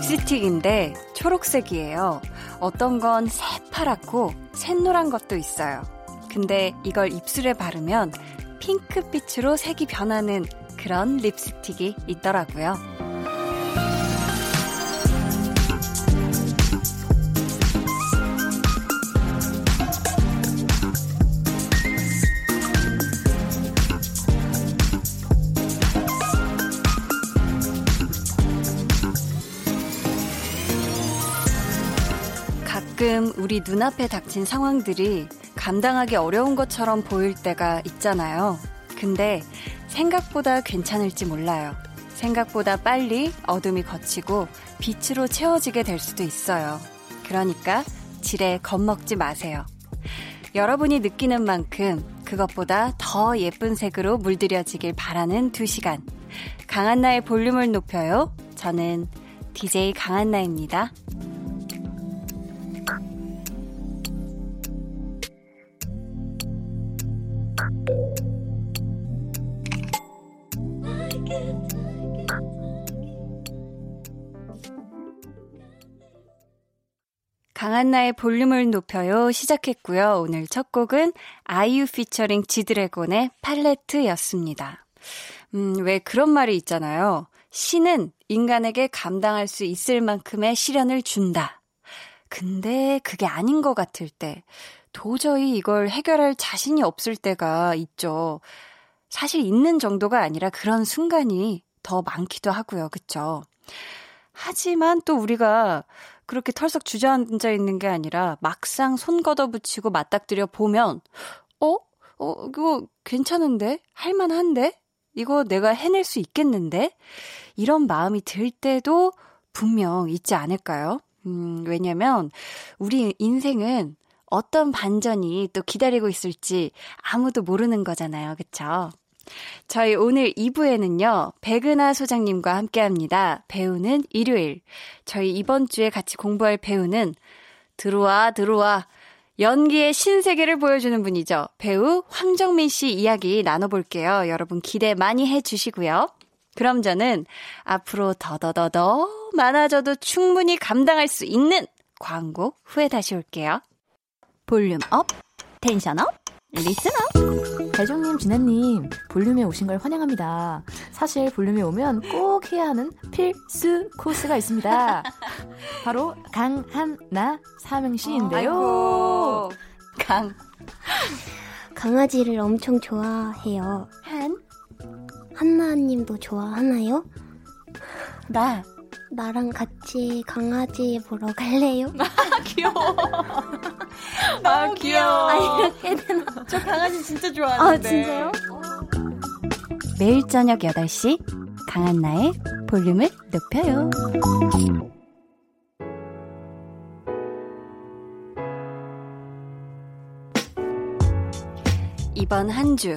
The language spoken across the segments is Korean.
립스틱인데 초록색이에요. 어떤 건 새파랗고 샛노란 것도 있어요. 근데 이걸 입술에 바르면 핑크빛으로 색이 변하는 그런 립스틱이 있더라고요. 우리 눈앞에 닥친 상황들이 감당하기 어려운 것처럼 보일 때가 있잖아요. 근데 생각보다 괜찮을지 몰라요. 생각보다 빨리 어둠이 걷히고 빛으로 채워지게 될 수도 있어요. 그러니까 지레 겁먹지 마세요. 여러분이 느끼는 만큼 그것보다 더 예쁜 색으로 물들여지길 바라는 두 시간. 강한나의 볼륨을 높여요. 저는 DJ 강한나입니다. 강한나의 볼륨을 높여요 시작했고요. 오늘 첫 곡은 아이유 피처링 지드래곤의 팔레트였습니다. 음, 왜 그런 말이 있잖아요. 신은 인간에게 감당할 수 있을 만큼의 시련을 준다. 근데 그게 아닌 것 같을 때, 도저히 이걸 해결할 자신이 없을 때가 있죠. 사실 있는 정도가 아니라 그런 순간이 더 많기도 하고요. 그쵸? 하지만 또 우리가 그렇게 털썩 주저앉아 있는 게 아니라 막상 손 걷어붙이고 맞닥뜨려 보면, 어? 어, 이거 괜찮은데? 할만한데? 이거 내가 해낼 수 있겠는데? 이런 마음이 들 때도 분명 있지 않을까요? 음, 왜냐면, 우리 인생은 어떤 반전이 또 기다리고 있을지 아무도 모르는 거잖아요. 그쵸? 저희 오늘 2부에는요, 백은하 소장님과 함께 합니다. 배우는 일요일. 저희 이번 주에 같이 공부할 배우는 들어와, 들어와. 연기의 신세계를 보여주는 분이죠. 배우 황정민 씨 이야기 나눠볼게요. 여러분 기대 많이 해주시고요. 그럼 저는 앞으로 더더더더 많아져도 충분히 감당할 수 있는 광고 후에 다시 올게요. volume up, tension up, up. 대종님, 진혜님, 볼륨에 오신 걸 환영합니다. 사실 볼륨에 오면 꼭 해야 하는 필수 코스가 있습니다. 바로 강한나 삼행시인데요. 아이고, 강. 강아지를 엄청 좋아해요. 한, 한나님도 좋아하나요? 나. 나랑 같이 강아지 보러 갈래요? 귀여워. 아, 귀여워. 아, 이렇게 되나? 저 강아지 진짜 아, 좋아하는데. 진짜요? 매일 저녁 8시 강한나의 볼륨을 높여요. 이번 한 주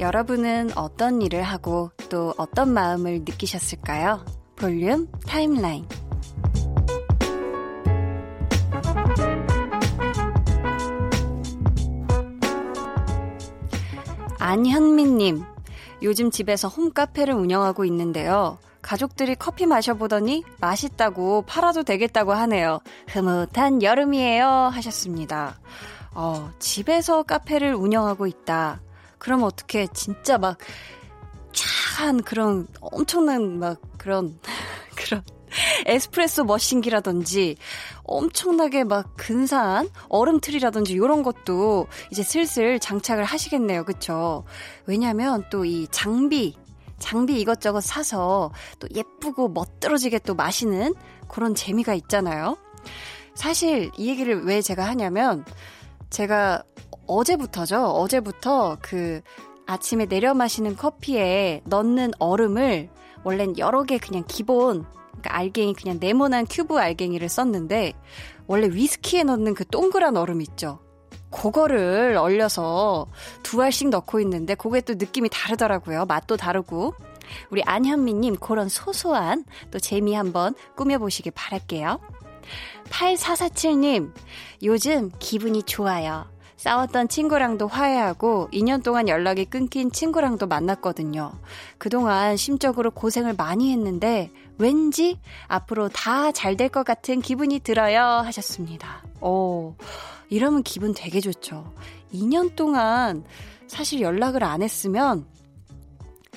여러분은 어떤 일을 하고 또 어떤 마음을 느끼셨을까요? 볼륨 타임라인 안현민님, 요즘 집에서 홈카페를 운영하고 있는데요. 가족들이 커피 마셔보더니 맛있다고 팔아도 되겠다고 하네요. 흐뭇한 여름이에요. 하셨습니다. 어, 집에서 카페를 운영하고 있다. 그럼 어떻게 진짜 막 쫙한 그런 엄청난 막 그런 그런 에스프레소 머신기라든지 엄청나게 막 근사한 얼음틀이라든지 이런 것도 이제 슬슬 장착을 하시겠네요. 그쵸? 왜냐면 또이 장비, 장비 이것저것 사서 또 예쁘고 멋들어지게 또 마시는 그런 재미가 있잖아요. 사실 이 얘기를 왜 제가 하냐면 제가 어제부터죠. 어제부터 그 아침에 내려 마시는 커피에 넣는 얼음을 원래는 여러 개 그냥 기본 그러니까 알갱이 그냥 네모난 큐브 알갱이를 썼는데 원래 위스키에 넣는 그 동그란 얼음 있죠. 그거를 얼려서 두 알씩 넣고 있는데 그게 또 느낌이 다르더라고요. 맛도 다르고. 우리 안현미님 그런 소소한 또 재미 한번 꾸며보시길 바랄게요. 8447님, 요즘 기분이 좋아요. 싸웠던 친구랑도 화해하고 2년 동안 연락이 끊긴 친구랑도 만났거든요. 그동안 심적으로 고생을 많이 했는데 왠지 앞으로 다 잘 될 것 같은 기분이 들어요 하셨습니다. 오, 이러면 기분 되게 좋죠. 2년 동안 사실 연락을 안 했으면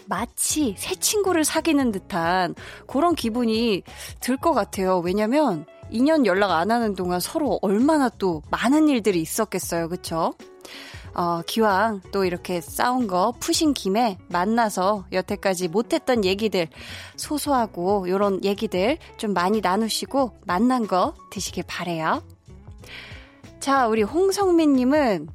마치 새 친구를 사귀는 듯한 그런 기분이 들 것 같아요. 왜냐면 2년 연락 안 하는 동안 서로 얼마나 또 많은 일들이 있었겠어요. 그쵸? 어, 기왕 또 이렇게 싸운 거 푸신 김에 만나서 여태까지 못했던 얘기들, 소소하고 요런 얘기들 좀 많이 나누시고 만난 거 드시길 바래요. 자, 우리 홍성민님은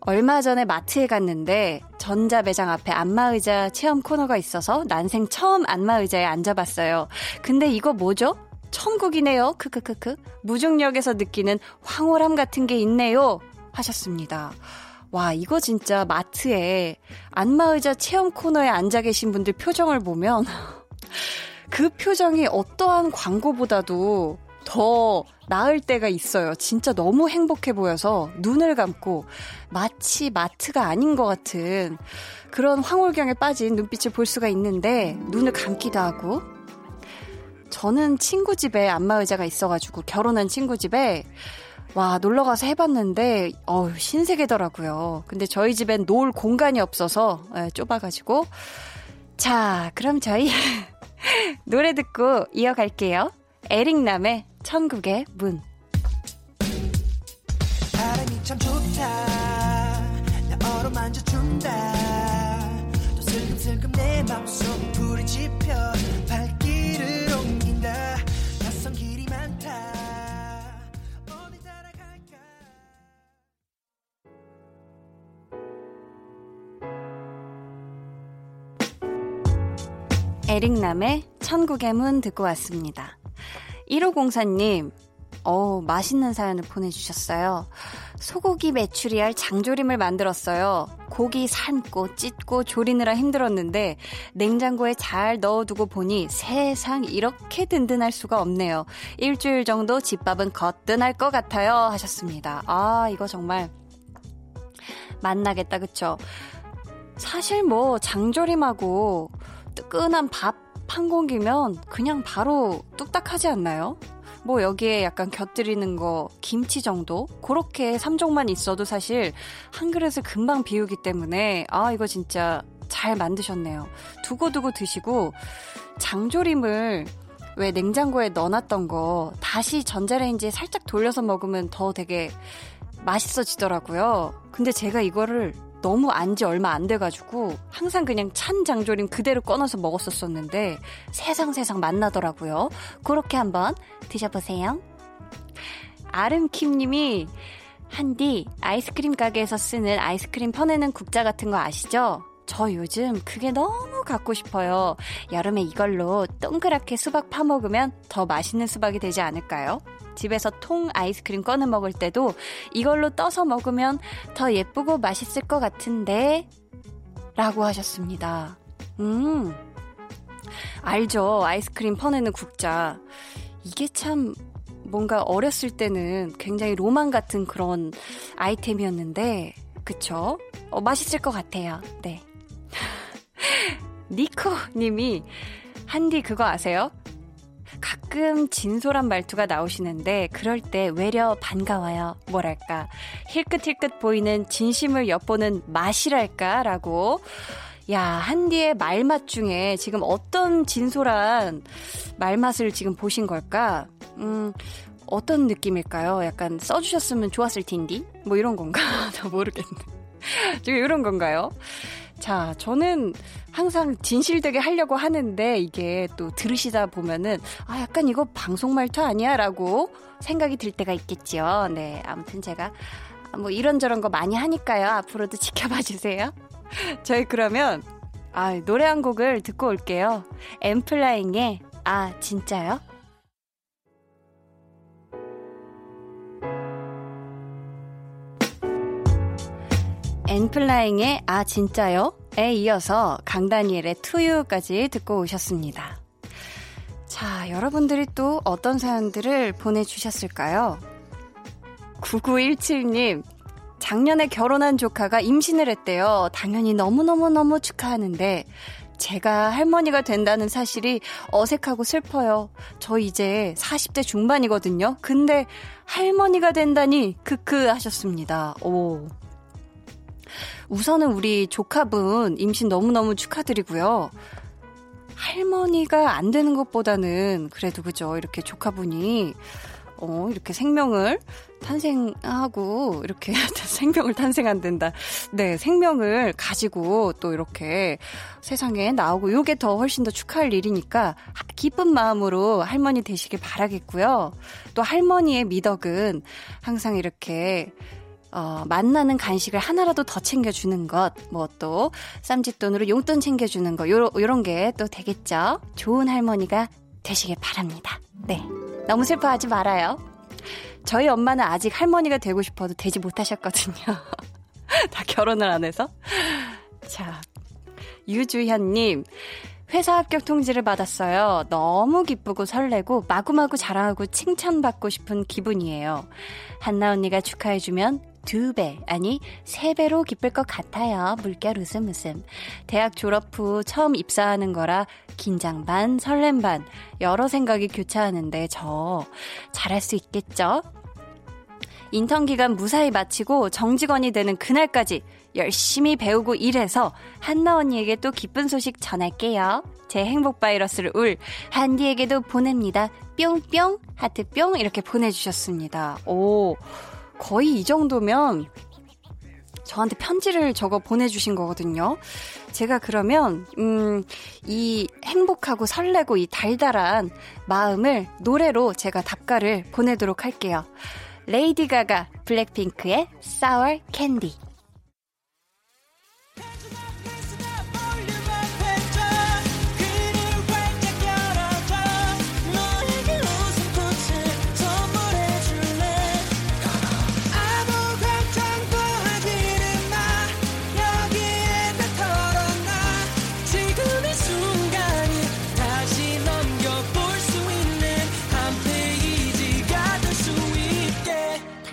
얼마 전에 마트에 갔는데 전자 매장 앞에 안마의자 체험 코너가 있어서 난생 처음 안마의자에 앉아봤어요. 근데 이거 뭐죠? 천국이네요. 크크크크. 무중력에서 느끼는 황홀함 같은 게 있네요. 하셨습니다. 와, 이거 진짜 마트에 안마의자 체험 코너에 앉아 계신 분들 표정을 보면 그 표정이 어떠한 광고보다도 더 나을 때가 있어요. 진짜 너무 행복해 보여서 눈을 감고 마치 마트가 아닌 것 같은 그런 황홀경에 빠진 눈빛을 볼 수가 있는데 눈을 감기도 하고 저는 친구 집에 안마 의자가 있어가지고 결혼한 친구 집에 와 놀러 가서 해봤는데 어우 신세계더라고요. 근데 저희 집엔 놓을 공간이 없어서 에, 예, 좁아가지고 자 그럼 저희 노래 듣고 이어갈게요. 에릭남의 천국의 문. 바람이 참 좋다. 에릭남의 천국의 문 듣고 왔습니다. 1504님, 어 맛있는 사연을 보내주셨어요. 소고기 메추리알 장조림을 만들었어요. 고기 삶고 찢고 조리느라 힘들었는데 냉장고에 잘 넣어두고 보니 세상 이렇게 든든할 수가 없네요. 일주일 정도 집밥은 거뜬할 것 같아요. 하셨습니다. 아, 이거 정말 맛나겠다, 그쵸? 사실 뭐 장조림하고 뜨끈한 밥 한 공기면 그냥 바로 뚝딱 하지 않나요? 뭐 여기에 약간 곁들이는 거 김치 정도 그렇게 3종만 있어도 사실 한 그릇을 금방 비우기 때문에 아 이거 진짜 잘 만드셨네요. 두고두고 드시고 장조림을 왜 냉장고에 넣어놨던 거 다시 전자레인지에 살짝 돌려서 먹으면 더 되게 맛있어지더라고요. 근데 제가 이거를 너무 안 지 얼마 안 돼가지고 항상 그냥 찬 장조림 그대로 꺼내서 먹었었었는데 세상 세상 맛나더라고요. 그렇게 한번 드셔보세요. 아름킴님이 한디 아이스크림 가게에서 쓰는 아이스크림 퍼내는 국자 같은 거 아시죠? 저 요즘 그게 너무 갖고 싶어요. 여름에 이걸로 동그랗게 수박 파먹으면 더 맛있는 수박이 되지 않을까요? 집에서 통 아이스크림 꺼내 먹을 때도 이걸로 떠서 먹으면 더 예쁘고 맛있을 것 같은데 라고 하셨습니다. 음, 알죠. 아이스크림 퍼내는 국자. 이게 참 뭔가 어렸을 때는 굉장히 로망 같은 그런 아이템이었는데, 그쵸? 어, 맛있을 것 같아요. 네. 니코 님이, 한디 그거 아세요? 가끔 진솔한 말투가 나오시는데 그럴 때 외려 반가워요. 뭐랄까 힐끗힐끗 보이는 진심을 엿보는 맛이랄까라고 야, 한디의 말맛 중에 지금 어떤 진솔한 말맛을 지금 보신 걸까? 음, 어떤 느낌일까요? 약간 써주셨으면 좋았을 텐디? 뭐 이런 건가? 저 모르겠네. 지금 이런 건가요? 자, 저는 항상 진실되게 하려고 하는데 이게 또 들으시다 보면은 아, 약간 이거 방송 말투 아니야? 라고 생각이 들 때가 있겠죠. 네. 아무튼 제가 뭐 이런저런 거 많이 하니까요. 앞으로도 지켜봐 주세요. 저희 그러면 아, 노래 한 곡을 듣고 올게요. 엠플라잉의 아, 진짜요? 엔플라잉의 아 진짜요? 에 이어서 강다니엘의 투유까지 듣고 오셨습니다. 자, 여러분들이 또 어떤 사연들을 보내주셨을까요? 9917님, 작년에 결혼한 조카가 임신을 했대요. 당연히 너무너무너무 축하하는데, 제가 할머니가 된다는 사실이 어색하고 슬퍼요. 저 이제 40대 중반이거든요. 근데 할머니가 된다니 크크 하셨습니다. 오. 우선은 우리 조카분 임신 너무너무 축하드리고요. 할머니가 안 되는 것보다는 그래도 그죠. 이렇게 조카분이 어, 이렇게 생명을 탄생하고, 이렇게 생명을 탄생한된다. 네, 생명을 가지고 또 이렇게 세상에 나오고, 요게 더 훨씬 더 축하할 일이니까, 기쁜 마음으로 할머니 되시길 바라겠고요. 또 할머니의 미덕은 항상 이렇게 어, 만나는 간식을 하나라도 더 챙겨주는 것, 뭐 또, 쌈짓돈으로 용돈 챙겨주는 거, 요, 요런 게 또 되겠죠? 좋은 할머니가 되시길 바랍니다. 네. 너무 슬퍼하지 말아요. 저희 엄마는 아직 할머니가 되고 싶어도 되지 못하셨거든요. 다 결혼을 안 해서. 자, 유주현님. 회사 합격 통지를 받았어요. 너무 기쁘고 설레고 마구마구 자랑하고 칭찬받고 싶은 기분이에요. 한나 언니가 축하해주면 두 배, 아니, 세 배로 기쁠 것 같아요. 물결 웃음 웃음. 대학 졸업 후 처음 입사하는 거라 긴장 반, 설렘 반, 여러 생각이 교차하는데 저 잘할 수 있겠죠? 인턴 기간 무사히 마치고 정직원이 되는 그날까지 열심히 배우고 일해서 한나 언니에게 또 기쁜 소식 전할게요. 제 행복 바이러스를 울 한디에게도 보냅니다. 뿅뿅 하트 뿅 이렇게 보내주셨습니다. 오. 거의 이 정도면 저한테 편지를 적어 보내주신 거거든요. 제가 그러면, 음, 이 행복하고 설레고 이 달달한 마음을 노래로 제가 답가를 보내도록 할게요. 레이디 가가 블랙핑크의 Sour Candy.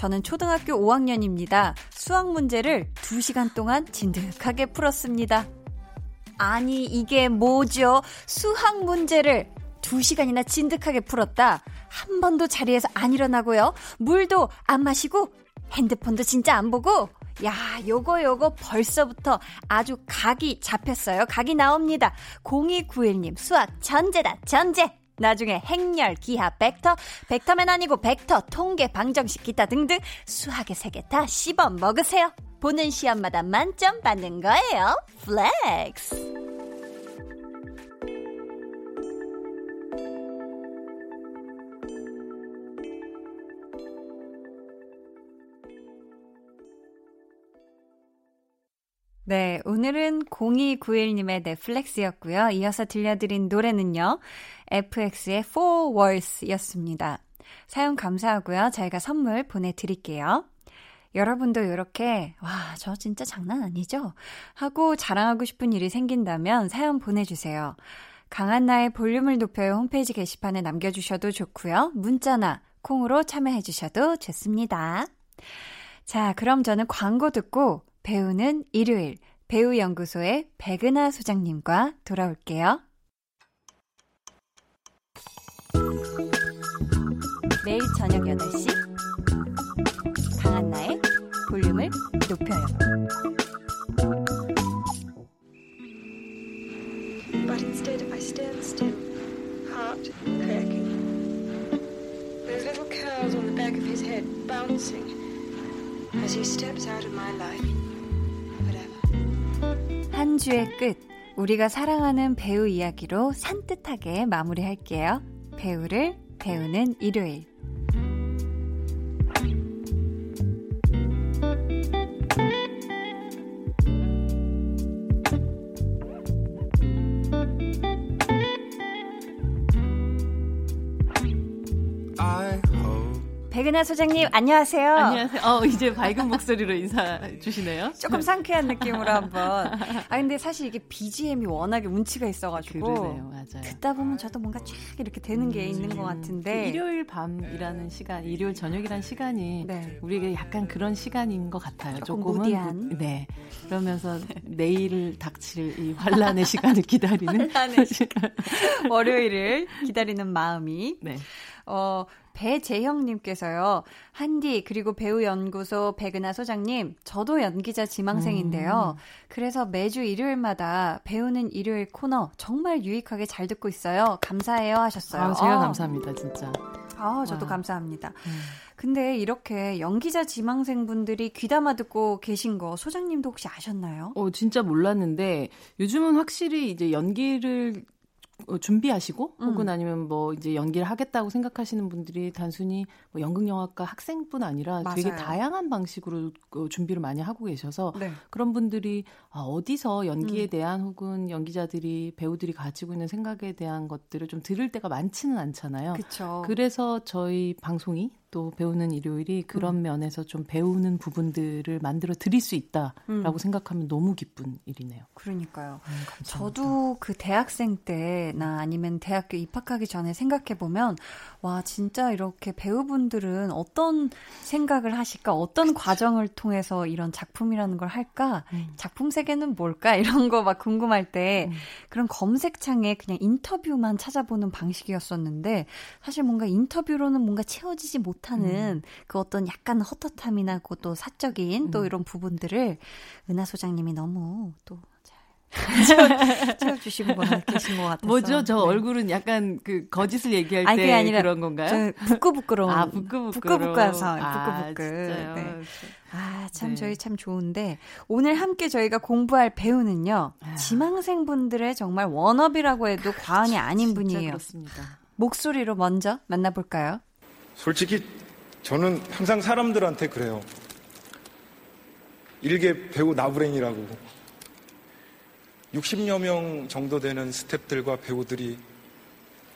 저는 초등학교 5학년입니다. 수학 문제를 2시간 동안 진득하게 풀었습니다. 아니, 이게 뭐죠? 수학 문제를 2시간이나 진득하게 풀었다. 한 번도 자리에서 안 일어나고요. 물도 안 마시고 핸드폰도 진짜 안 보고 야, 요거 요거 벌써부터 아주 각이 잡혔어요. 각이 나옵니다. 0291님 수학 전제다. 전제. 나중에 행렬, 기하, 벡터, 벡터맨 아니고 벡터, 통계, 방정식, 기타 등등 수학의 세계 다 씹어 먹으세요. 보는 시험마다 만점 받는 거예요. flex. 네, 오늘은 0291님의 flex였고요. 이어서 들려드린 노래는요. FX의 Four Words였습니다. 사연 감사하고요. 저희가 선물 보내드릴게요. 여러분도 이렇게, 와, 저 진짜 장난 아니죠? 하고 자랑하고 싶은 일이 생긴다면 사연 보내주세요. 강한 나의 볼륨을 높여요 홈페이지 게시판에 남겨주셔도 좋고요. 문자나 콩으로 참여해주셔도 좋습니다. 자, 그럼 저는 광고 듣고 배우는 일요일 배우연구소의 백은하 소장님과 돌아올게요. 매일 저녁 8시 주의 끝, 우리가 사랑하는 배우 이야기로 산뜻하게 마무리할게요. 배우를 배우는 일요일. 백은하 소장님 안녕하세요. 안녕하세요. 어, 이제 밝은 목소리로 인사 주시네요. 조금 상쾌한 느낌으로 한번. 아 근데 사실 이게 BGM이 워낙에 운치가 있어가지고 그러네요, 맞아요. 듣다 보면 저도 뭔가 쫙 이렇게 되는 게 있는 것 같은데. 그 일요일 밤이라는 시간, 일요일 저녁이라는 시간이 네. 우리에게 약간 그런 시간인 것 같아요. 조금 조금은 무디한. 무- 네. 그러면서 내일 닥칠 이 환란의 시간을 기다리는 환란의 월요일을 기다리는 마음이. 네. 어, 배재형님께서요, 한디, 그리고 배우 연구소 백은하 소장님, 저도 연기자 지망생인데요. 그래서 매주 일요일마다 배우는 일요일 코너 정말 유익하게 잘 듣고 있어요. 감사해요 하셨어요. 아, 제가 어, 감사합니다, 진짜. 아, 저도 와. 감사합니다. 음. 근데 이렇게 연기자 지망생분들이 귀담아 듣고 계신 거 소장님도 혹시 아셨나요? 어, 진짜 몰랐는데 요즘은 확실히 이제 연기를 어, 준비하시고 음. 혹은 아니면 뭐 이제 연기를 하겠다고 생각하시는 분들이 단순히 뭐 연극영화과 학생뿐 아니라 되게 맞아요. 다양한 방식으로 어, 준비를 많이 하고 계셔서 네. 그런 분들이 아, 어디서 연기에 음. 대한 혹은 연기자들이 배우들이 가지고 있는 생각에 대한 것들을 좀 들을 때가 많지는 않잖아요. 그쵸. 그래서 저희 방송이 또 배우는 일요일이 그런 음. 면에서 좀 배우는 부분들을 만들어 드릴 수 있다라고 음. 생각하면 너무 기쁜 일이네요. 그러니까요. 음. 저도 그 대학생 때나 아니면 대학교 입학하기 전에 생각해 보면 와 진짜 이렇게 배우분들은 어떤 생각을 하실까 어떤 과정을 통해서 이런 작품이라는 걸 할까 음. 작품 세계는 뭘까 이런 거 막 궁금할 때 음. 그런 검색창에 그냥 인터뷰만 찾아보는 방식이었었는데 사실 뭔가 인터뷰로는 뭔가 채워지지 못 하는 그 어떤 약간 헛헛함이나 그또 사적인 또 음. 이런 부분들을 은하 소장님이 너무 또잘 채워주시고 계신 것 같아서 뭐죠? 저 네. 얼굴은 약간 그 거짓을 얘기할 아니, 때 아니라 그런 건가요? 저 부끄부끄러운 아, 부끄부끄러워. 부끄부끄해서 아, 부끄부끄? 네. 아, 참 네. 저희 참 좋은데 오늘 함께 저희가 공부할 배우는요. 아. 지망생분들의 정말 워너비라고 해도 과언이 아닌 분이에요. 그렇습니다. 목소리로 먼저 만나볼까요? 솔직히 저는 항상 사람들한테 그래요. 일개 배우 나부랭이라고. 60여 명 정도 되는 스탭들과 배우들이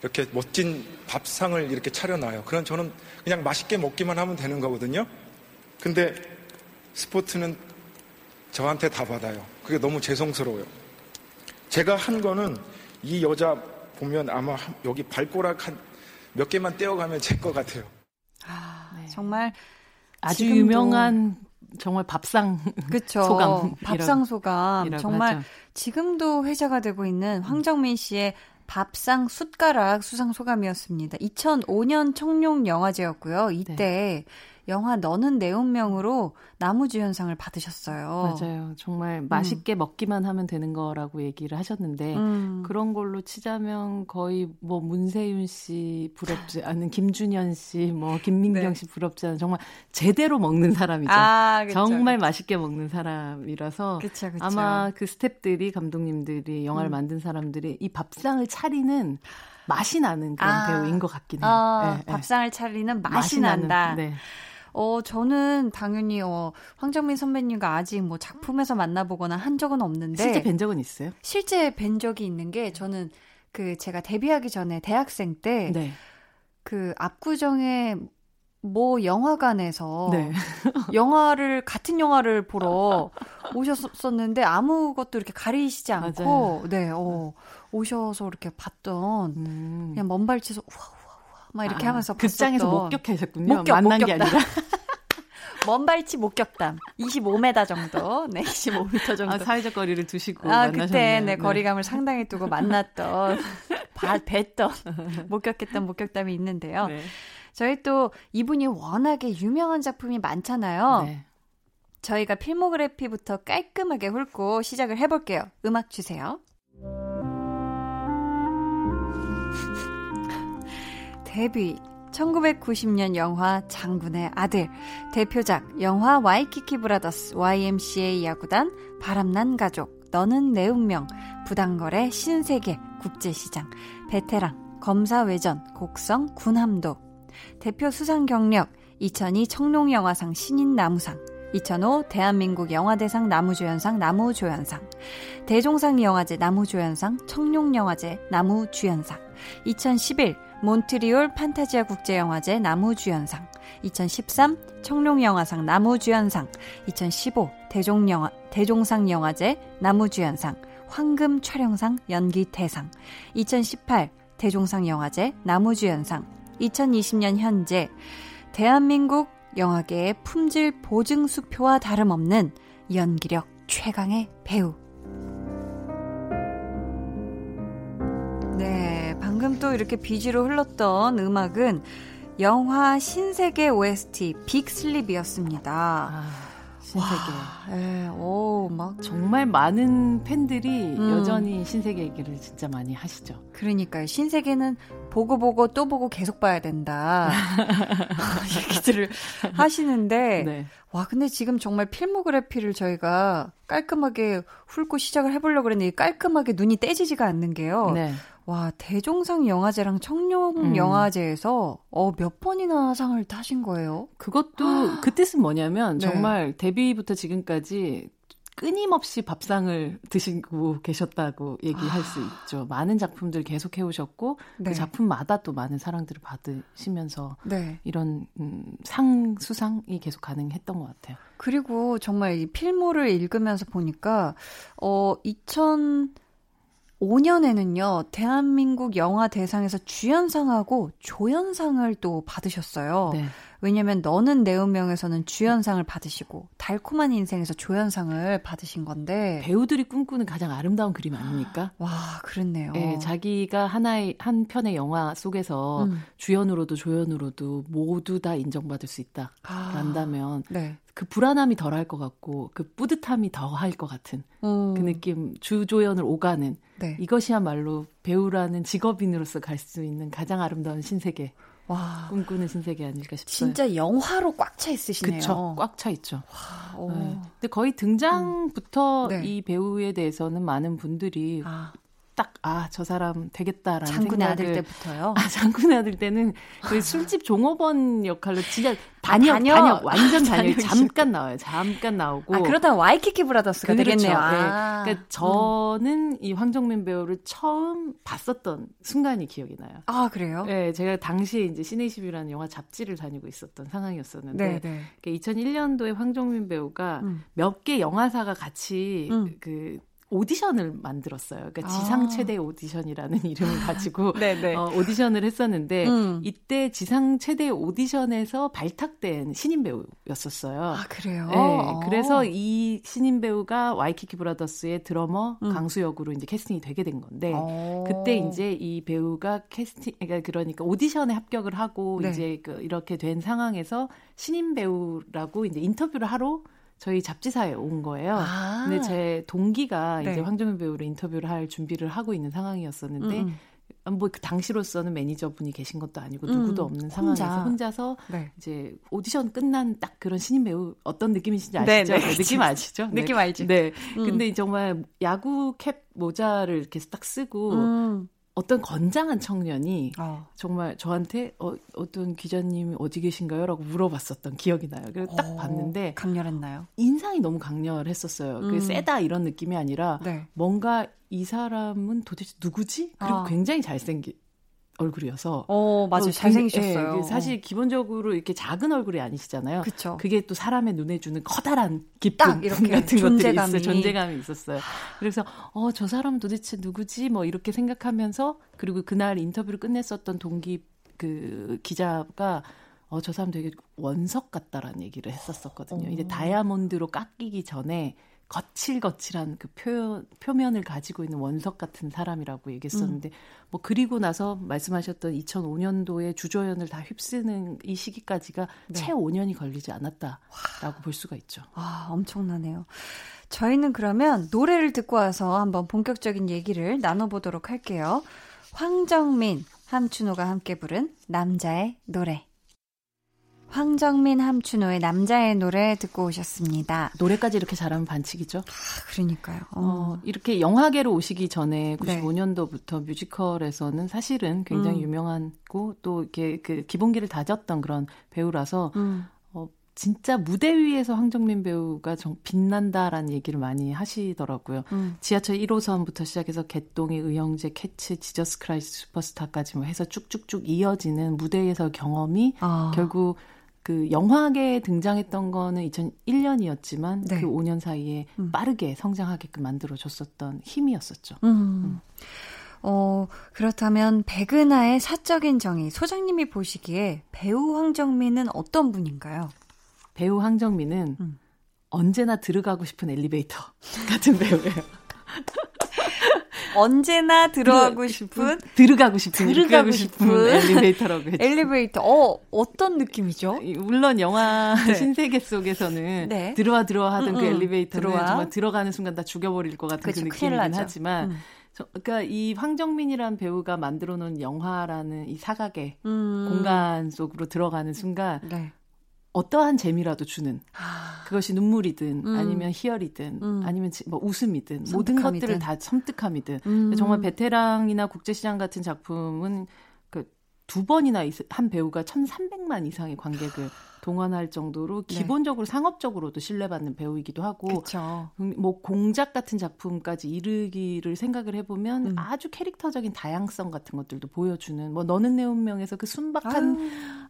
이렇게 멋진 밥상을 이렇게 차려놔요. 그럼 저는 그냥 맛있게 먹기만 하면 되는 거거든요. 근데 스포츠는 저한테 다 받아요. 그게 너무 죄송스러워요. 제가 한 거는 이 여자 보면 아마 한- 여기 발꼬락 한 몇 개만 떼어가면 제거 같아요. 네. 정말 아주 지금도- 유명한 정말 밥상 그쵸. 소감. 밥상 소감. 정말 하죠. 지금도 회자가 되고 있는 황정민 씨의 밥상 숟가락 수상 소감이었습니다. 2005년 청룡 영화제였고요. 이때 네. 영화 너는 내 운명으로 나무주연상을 받으셨어요. 맞아요. 정말 맛있게 먹기만 하면 되는 거라고 얘기를 하셨는데 음. 그런 걸로 치자면 거의 뭐 문세윤 씨 부럽지 않은 김준현 씨, 뭐 김민경 네. 씨 부럽지 않은 정말 제대로 먹는 사람이죠. 아, 그쵸. 정말 맛있게 먹는 사람이라서 그쵸, 그쵸. 아마 그 스탭들이 감독님들이 영화를 음. 만든 사람들이 이 밥상을 차리는 맛이 나는 그런 아. 배우인 것 같긴 해요. 아, 예, 예. 밥상을 차리는 맛이, 맛이 나는, 난다. 네. 어, 저는 당연히 어, 황정민 선배님과 아직 뭐 작품에서 만나보거나 한 적은 없는데 실제 뵌 적은 있어요? 실제 뵌 적이 있는 게 저는 그 제가 데뷔하기 전에 대학생 때 네. 그 압구정에 모 영화관에서 네. 영화를 같은 영화를 보러 오셨었는데 아무것도 이렇게 가리시지 않고 네, 어, 오셔서 이렇게 봤던 음. 그냥 먼 발치에서 우와 우와 우와 막 이렇게 아, 하면서 극장에서 목격하셨군요. 목격, 만난 게 목격담. 아니라. 먼 발치 목격담 25m 정도 네 25m 정도 아, 사회적 거리를 두시고 아, 만나셨네요. 그때 네, 거리감을 상당히 두고 만났던 봐, 뵀던 목격했던 목격담이 있는데요. 네. 저희 또 이분이 워낙에 유명한 작품이 많잖아요. 네. 저희가 필모그래피부터 깔끔하게 훑고 시작을 해볼게요. 음악 주세요. 데뷔 1990년 영화 장군의 아들 대표작 영화 와이키키 브라더스 YMCA 야구단 바람난 가족 너는 내 운명 부당거래 신세계 국제시장 베테랑 검사외전 곡성 군함도 대표 수상 경력 2002 청룡영화상 신인나무상 2005 대한민국 영화대상 나무조연상 나무조연상 대종상 영화제 나무조연상 청룡영화제 나무주연상 2011 몬트리올 판타지아 국제영화제 나무주연상, 2013 청룡영화상 나무주연상, 2015 대종영화, 대종상 영화제 나무주연상, 황금 촬영상 연기 대상, 2018 대종상 영화제 나무주연상, 2020년 현재 대한민국 영화계의 품질 보증 수표와 다름없는 연기력 최강의 배우. 방금 또 이렇게 비지로 흘렀던 음악은 영화 신세계 OST 빅슬립이었습니다. 아, 신세계. 예, 오, 막 정말 많은 팬들이 음. 여전히 신세계 얘기를 진짜 많이 하시죠. 그러니까요. 신세계는 보고 보고 또 보고 계속 봐야 된다. 얘기들을 하시는데 네. 와, 근데 지금 정말 필모그래피를 저희가 깔끔하게 훑고 시작을 해보려고 그랬는데 깔끔하게 눈이 떼지지가 않는 게요. 네. 와, 대종상 영화제랑 청룡 음. 영화제에서 어, 몇 번이나 상을 타신 거예요? 그것도 그 뜻은 뭐냐면 네. 정말 데뷔부터 지금까지 끊임없이 밥상을 드시고 계셨다고 얘기할 수 있죠. 많은 작품들 계속 해오셨고 그 네. 그 작품마다 또 많은 사랑들을 받으시면서 네. 이런 음, 상 수상이 계속 가능했던 것 같아요. 그리고 정말 이 필모를 읽으면서 보니까 어 2000. 2005년에는요, 대한민국 영화 대상에서 주연상하고 조연상을 또 받으셨어요. 네. 왜냐면 너는 내 운명에서는 주연상을 받으시고 달콤한 인생에서 조연상을 받으신 건데 배우들이 꿈꾸는 가장 아름다운 그림 아닙니까? 와, 그렇네요. 네, 자기가 하나의 한 편의 영화 속에서 음. 주연으로도 조연으로도 모두 다 인정받을 수 있다. 아, 란다면 네. 그 불안함이 덜할 것 같고 그 뿌듯함이 더할 것 같은 음. 그 느낌 주조연을 오가는 네. 이것이야말로 배우라는 직업인으로서 갈 수 있는 가장 아름다운 신세계 와. 꿈꾸는 신세계 아닐까 싶어요. 진짜 영화로 꽉 차 있으시네요. 그쵸. 꽉 차 있죠. 와, 네. 근데 거의 등장부터 음. 네. 이 배우에 대해서는 많은 분들이 아. 딱, 아, 저 사람 되겠다라는 장군의 생각을. 아들 때부터요? 아, 장군의 아들 때는 그 술집 종업원 역할로 진짜 단역, 단역, 단역 완전 단역. 잠깐 나와요. 잠깐 나오고. 아, 그러다 와이키키 브라더스가 그렇죠. 되겠네요. 네. 아. 그러니까 저는 음. 이 황정민 배우를 처음 봤었던 순간이 기억이 나요. 아, 그래요? 네, 제가 당시에 이제 씨네21이라는 영화 잡지를 다니고 있었던 상황이었었는데. 네, 네. 그러니까 2001년도에 황정민 배우가 음. 몇개 영화사가 같이 음. 그 오디션을 만들었어요. 그러니까 아. 지상 최대 오디션이라는 이름을 가지고. 어, 오디션을 했었는데 음. 이때 지상 최대 오디션에서 발탁된 신인 배우였었어요. 아 그래요? 네. 어. 그래서 이 신인 배우가 와이키키 브라더스의 드러머 음. 강수 역으로 이제 캐스팅이 되게 된 건데 어. 그때 이제 이 배우가 캐스팅 그러니까, 그러니까 오디션에 합격을 하고 네. 이제 그 이렇게 된 상황에서 신인 배우라고 이제 인터뷰를 하러 저희 잡지사에 온 거예요. 아. 근데 제 동기가 네. 이제 황정민 배우를 인터뷰를 할 준비를 하고 있는 상황이었었는데 음. 음. 뭐그 당시로서는 매니저분이 계신 것도 아니고 누구도 음, 없는 상황에서 혼자. 혼자서 네. 이제 오디션 끝난 딱 그런 신인 배우 어떤 느낌이신지 아시죠? 네, 네. 네 느낌 아시죠? 네. 느낌 알지? 네. 음. 근데 정말 야구 캡 모자를 이렇게 딱 쓰고 음. 어떤 건장한 청년이 어. 정말 저한테 어, 어떤 기자님이 어디 계신가요? 라고 물어봤었던 기억이 나요. 그래서 딱 어, 봤는데 강렬했나요? 인상이 너무 강렬했었어요. 음. 그 세다 이런 느낌이 아니라 네. 뭔가 이 사람은 도대체 누구지? 그리고 아. 굉장히 잘생긴 얼굴이어서. 어, 맞아요. 어, 잘생기셨어요. 네, 사실 기본적으로 이렇게 작은 얼굴이 아니시잖아요. 그쵸. 그게 또 사람의 눈에 주는 커다란 기쁨 같은 것들이 있어요. 존재감이 있었어요. 그래서 어, 저 사람 도대체 누구지? 뭐 이렇게 생각하면서 그리고 그날 인터뷰를 끝냈었던 동기 그 기자가 어, 저 사람 되게 원석 같다라는 얘기를 했었었거든요. 오. 이제 다이아몬드로 깎이기 전에 거칠거칠한 그 표현, 표면을 가지고 있는 원석 같은 사람이라고 얘기했었는데, 음. 뭐, 그리고 나서 말씀하셨던 2005년도에 주조연을 다 휩쓰는 이 시기까지가 네. 채 5년이 걸리지 않았다라고 볼 수가 있죠. 아, 엄청나네요. 저희는 그러면 노래를 듣고 와서 한번 본격적인 얘기를 나눠보도록 할게요. 황정민, 함춘호가 함께 부른 남자의 노래. 황정민 함춘호의 남자의 노래 듣고 오셨습니다. 노래까지 이렇게 잘하면 반칙이죠? 아, 그러니까요. 어. 어, 이렇게 영화계로 오시기 전에 95년도부터 네. 뮤지컬에서는 사실은 굉장히 음. 유명하고 또 이렇게 그 기본기를 다졌던 그런 배우라서 음. 어, 진짜 무대 위에서 황정민 배우가 좀 빛난다라는 얘기를 많이 하시더라고요. 음. 지하철 1호선부터 시작해서 개똥이, 의형제, 캐츠, 지저스 크라이스트 슈퍼스타까지 뭐 해서 쭉쭉쭉 이어지는 무대에서 경험이 아. 결국 그 영화계에 등장했던 거는 2001년이었지만 네. 그 5년 사이에 음. 빠르게 성장하게끔 만들어 줬었던 힘이었었죠. 음. 음. 어, 그렇다면 백은하의 사적인 정의 소장님이 보시기에 배우 황정민은 어떤 분인가요? 배우 황정민은 음. 언제나 들어가고 싶은 엘리베이터 같은 배우예요. 언제나 들어가고 싶은 들어가고 싶은 들어가고 싶은 엘리베이터라고 했죠. 엘리베이터. 어, 어떤 느낌이죠? 물론 영화 네. 신세계 속에서는 네. 들어와 들어와 하던 음, 그 음. 엘리베이터는 들어와. 정말 들어가는 순간 다 죽여버릴 것 같은 그치, 그 느낌이긴 하지만 음. 저, 그러니까 이 황정민이란 배우가 만들어 놓은 영화라는 이 사각의 음. 공간 속으로 들어가는 순간 네. 어떠한 재미라도 주는 아. 그것이 눈물이든 음. 아니면 희열이든 음. 아니면 뭐 웃음이든 모든 것들을 다 섬뜩함이든 음. 정말 베테랑이나 국제시장 같은 작품은 그 두 번이나 한 배우가 1,300만 이상의 관객을 동원할 정도로 네. 기본적으로 상업적으로도 신뢰받는 배우이기도 하고 그쵸. 음, 뭐 공작 같은 작품까지 이르기를 생각을 해보면 음. 아주 캐릭터적인 다양성 같은 것들도 보여주는 뭐 너는 내 운명에서 그 순박한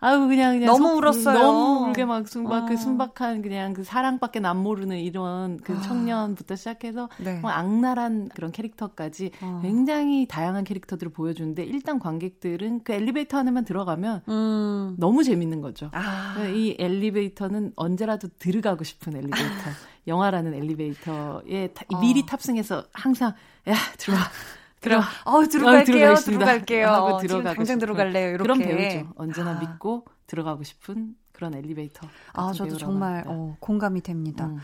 아유, 아유 그냥, 그냥 너무 속, 울었어요. 너무 울게 막 순박 그 어. 그 순박한 그냥 그 사랑밖에 안 모르는 이런 그 아. 청년부터 시작해서 네. 뭐 악랄한 그런 캐릭터까지 어. 굉장히 다양한 캐릭터들을 보여주는데 일단 관객들은 그 엘리베이터 안에만 들어가면 음. 너무 재밌는 거죠. 아. 이 엘리베이터는 언제라도 들어가고 싶은 엘리베이터. 영화라는 엘리베이터에 타, 어. 미리 탑승해서 항상 야 들어와. 들어. 어, 들어갈게요. 어, 들어갈게요. 하고 어, 들어가고 당장 들어갈래요. 이렇게. 그런 배우죠. 언제나 아. 믿고 들어가고 싶은 그런 엘리베이터. 아, 저도 정말 어, 공감이 됩니다. 음.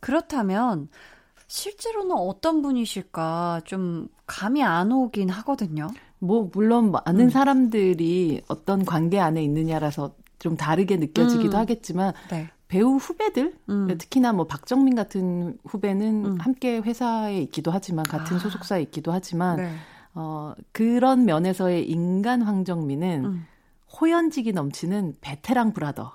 그렇다면 실제로는 어떤 분이실까 좀 감이 안 오긴 하거든요. 뭐 물론 많은 음. 사람들이 어떤 관계 안에 있느냐라서 좀 다르게 느껴지기도 음. 하겠지만 네. 배우 후배들 음. 특히나 뭐 박정민 같은 후배는 음. 함께 회사에 있기도 하지만 같은 아. 소속사에 있기도 하지만 네. 어 그런 면에서의 인간 황정민은 음. 호연직이 넘치는 베테랑 브라더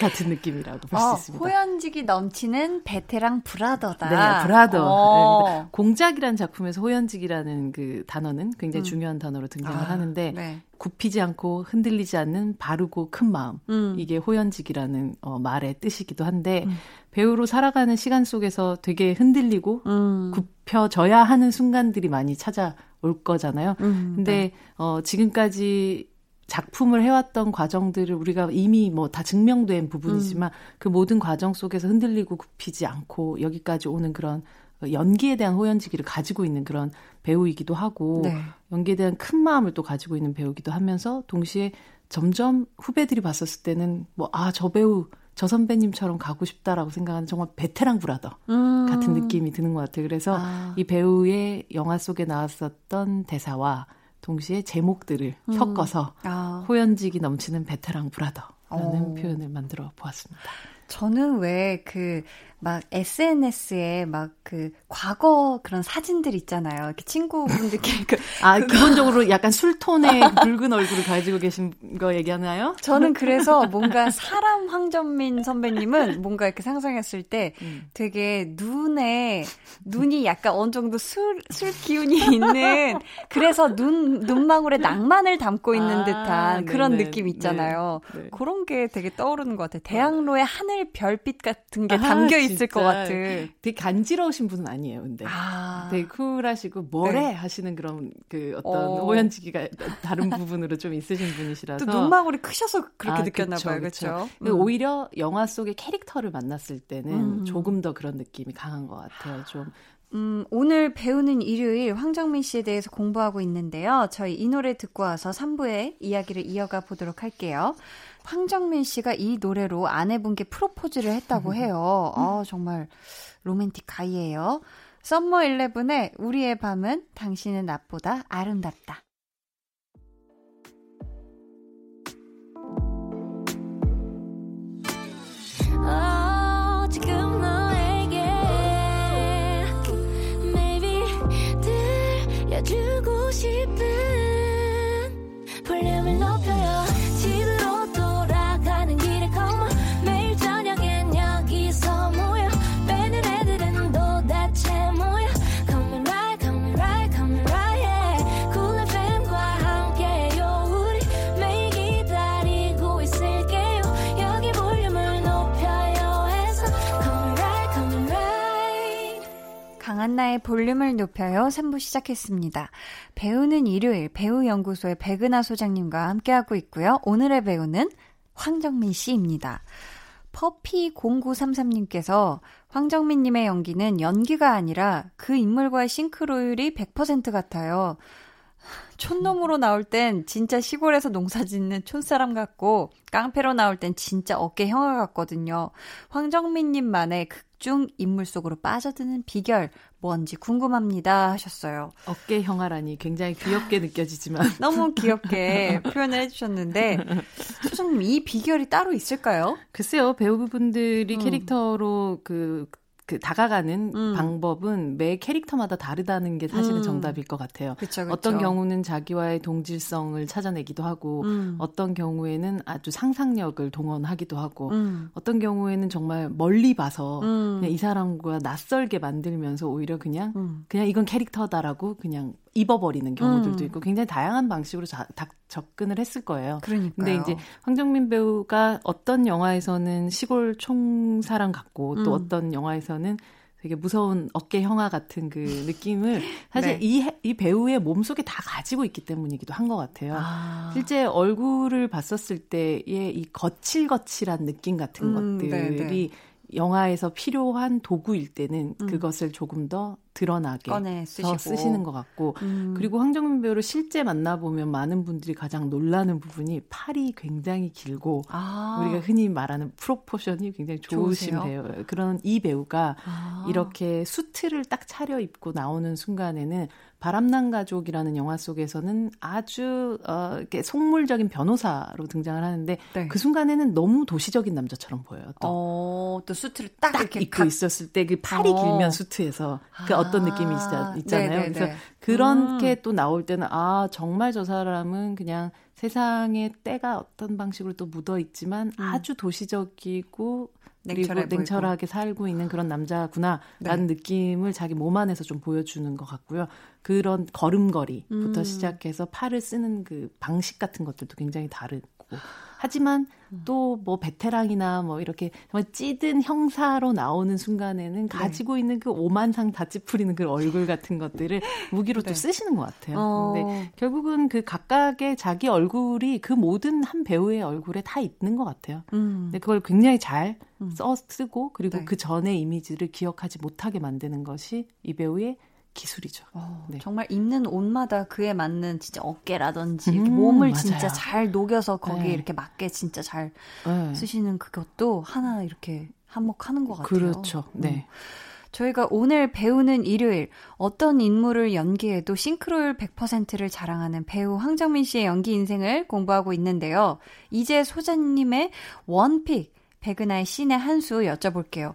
같은 느낌이라고 볼수 어, 있습니다. 호연직이 넘치는 베테랑 브라더다. 네, 브라더. 어. 네, 공작이라는 작품에서 호연직이라는 그 단어는 굉장히 음. 중요한 단어로 등장을 아, 하는데 네. 굽히지 않고 흔들리지 않는 바르고 큰 마음. 음. 이게 호연직이라는 어, 말의 뜻이기도 한데 음. 배우로 살아가는 시간 속에서 되게 흔들리고 음. 굽혀져야 하는 순간들이 많이 찾아올 거잖아요. 음, 근데 네. 어, 지금까지 작품을 해왔던 과정들을 우리가 이미 뭐 다 증명된 부분이지만 음. 그 모든 과정 속에서 흔들리고 굽히지 않고 여기까지 오는 그런 연기에 대한 호연지기를 가지고 있는 그런 배우이기도 하고 네. 연기에 대한 큰 마음을 또 가지고 있는 배우기도 하면서 동시에 점점 후배들이 봤었을 때는 뭐 아 저 배우 저 선배님처럼 가고 싶다라고 생각하는 정말 베테랑 브라더 음. 같은 느낌이 드는 것 같아요. 그래서 아. 이 배우의 영화 속에 나왔었던 대사와 동시에 제목들을 음. 섞어서 아. 호연직이 넘치는 베테랑 브라더라는 오. 표현을 만들어 보았습니다. 저는 왜 그막 SNS에 막 그 과거 그런 사진들 있잖아요. 이렇게 친구분들께 그 아, 기본적으로 약간 술톤의 붉은 얼굴을 가지고 계신 거 얘기하나요? 저는 그래서 뭔가 사람 황전민 선배님은 뭔가 이렇게 상상했을 때 음. 되게 눈에 눈이 약간 어느 정도 술, 술 기운이 있는 그래서 눈, 눈망울에 낭만을 담고 있는 아, 듯한 그런 네네, 느낌 있잖아요. 네, 네. 그런 게 되게 떠오르는 것 같아요. 대학로의 하늘 별빛 같은 게 아, 담겨 있을 것 같은. 되게 간지러우신 분은 아니에요, 근데. 아. 되게 쿨하시고 뭐래 네. 하시는 그런 그 어떤 어. 호연지기가 다른 부분으로 좀 있으신 분이시라서. 또 눈망울이 크셔서 그렇게 아, 느꼈나 그쵸, 봐요, 그렇죠? 음. 오히려 영화 속의 캐릭터를 만났을 때는 음. 조금 더 그런 느낌이 강한 것 같아요. 좀 음, 오늘 배우는 일요일 황정민 씨에 대해서 공부하고 있는데요. 저희 이 노래 듣고 와서 3부에 이야기를 이어가 보도록 할게요. 황정민 씨가 이 노래로 아내분께 프로포즈를 했다고 음. 해요. 아, 정말 romantic guy예요. 썸머 11의 우리의 밤은 당신의 낮보다 아름답다. 어, 지금 너에게 maybe 들려주고 싶은 강한나의 볼륨을 높여요 3부 시작했습니다. 배우는 일요일 배우연구소의 백은하 소장님과 함께하고 있고요. 오늘의 배우는 황정민 씨입니다. 퍼피0933님께서 황정민님의 연기는 연기가 아니라 그 인물과의 싱크로율이 100% 같아요. 촌놈으로 나올 땐 진짜 시골에서 농사 짓는 촌사람 같고 깡패로 나올 땐 진짜 어깨 형아 같거든요. 황정민님만의 극중 인물 속으로 빠져드는 비결 뭔지 궁금합니다 하셨어요. 어깨 형아라니 굉장히 귀엽게 느껴지지만 너무 귀엽게 표현을 해주셨는데 소장님 이 비결이 따로 있을까요? 글쎄요 배우분들이 음. 캐릭터로 그 그 다가가는 음. 방법은 매 캐릭터마다 다르다는 게 사실은 음. 정답일 것 같아요. 그쵸, 그쵸. 어떤 경우는 자기와의 동질성을 찾아내기도 하고, 음. 어떤 경우에는 아주 상상력을 동원하기도 하고, 음. 어떤 경우에는 정말 멀리 봐서 음. 그냥 이 사람과 낯설게 만들면서 오히려 그냥 음. 그냥 이건 캐릭터다라고 그냥 입어버리는 경우들도 음. 있고 굉장히 다양한 방식으로 자, 다, 접근을 했을 거예요. 그러니까 근데 이제 황정민 배우가 어떤 영화에서는 시골 총사랑 같고 또 음. 어떤 영화에서는 되게 무서운 어깨 형아 같은 그 느낌을 사실 네. 이, 이 배우의 몸속에 다 가지고 있기 때문이기도 한 것 같아요. 아. 실제 얼굴을 봤었을 때의 이 거칠거칠한 느낌 같은 음, 것들이 네네. 영화에서 필요한 도구일 때는 음. 그것을 조금 더 드러나게 꺼내 쓰시는 것 같고 음. 그리고 황정민 배우를 실제 만나보면 많은 분들이 가장 놀라는 부분이 팔이 굉장히 길고 아. 우리가 흔히 말하는 프로포션이 굉장히 좋으신 배우 그런 이 배우가 아. 이렇게 수트를 딱 차려 입고 나오는 순간에는 바람난 가족이라는 영화 속에서는 아주 어, 이렇게 속물적인 변호사로 등장을 하는데 네. 그 순간에는 너무 도시적인 남자처럼 보여요. 또, 어, 또 수트를 딱, 딱 이렇게 입고 각... 있었을 때 그 팔이 어. 길면 수트에서 그 아. 어떤 느낌이 있, 잖아요 네네네. 그래서 그렇게 음. 또 나올 때는 아 정말 저 사람은 그냥 세상의 때가 어떤 방식으로 또 묻어 있지만 음. 아주 도시적이고 그리고 냉철하게 살고 있는 그런 남자구나라는 네. 느낌을 자기 몸 안에서 좀 보여주는 것 같고요. 그런 걸음걸이부터 음. 시작해서 팔을 쓰는 그 방식 같은 것들도 굉장히 다르고 하지만 음. 또뭐 베테랑이나 뭐 이렇게 정말 찌든 형사로 나오는 순간에는 네. 가지고 있는 그 오만상 다 찌푸리는 그 얼굴 같은 것들을 무기로 네. 또 쓰시는 것 같아요. 어. 근데 결국은 그 각각의 자기 얼굴이 그 모든 한 배우의 얼굴에 다 있는 것 같아요. 음. 근데 그걸 굉장히 잘 음. 써 쓰고 그리고 네. 그 전의 이미지를 기억하지 못하게 만드는 것이 이 배우의 기술이죠. 어, 네. 정말 입는 옷마다 그에 맞는 진짜 어깨라든지 음, 몸을 맞아요. 진짜 잘 녹여서 거기에 네. 이렇게 맞게 진짜 잘 네. 쓰시는 그것도 하나 이렇게 한몫하는 것 같아요. 그렇죠. 네. 음. 저희가 오늘 배우는 일요일 어떤 인물을 연기해도 싱크로율 100%를 자랑하는 배우 황정민 씨의 연기 인생을 공부하고 있는데요. 이제 소장님의 원픽 백은하의 신의 한 수 여쭤볼게요.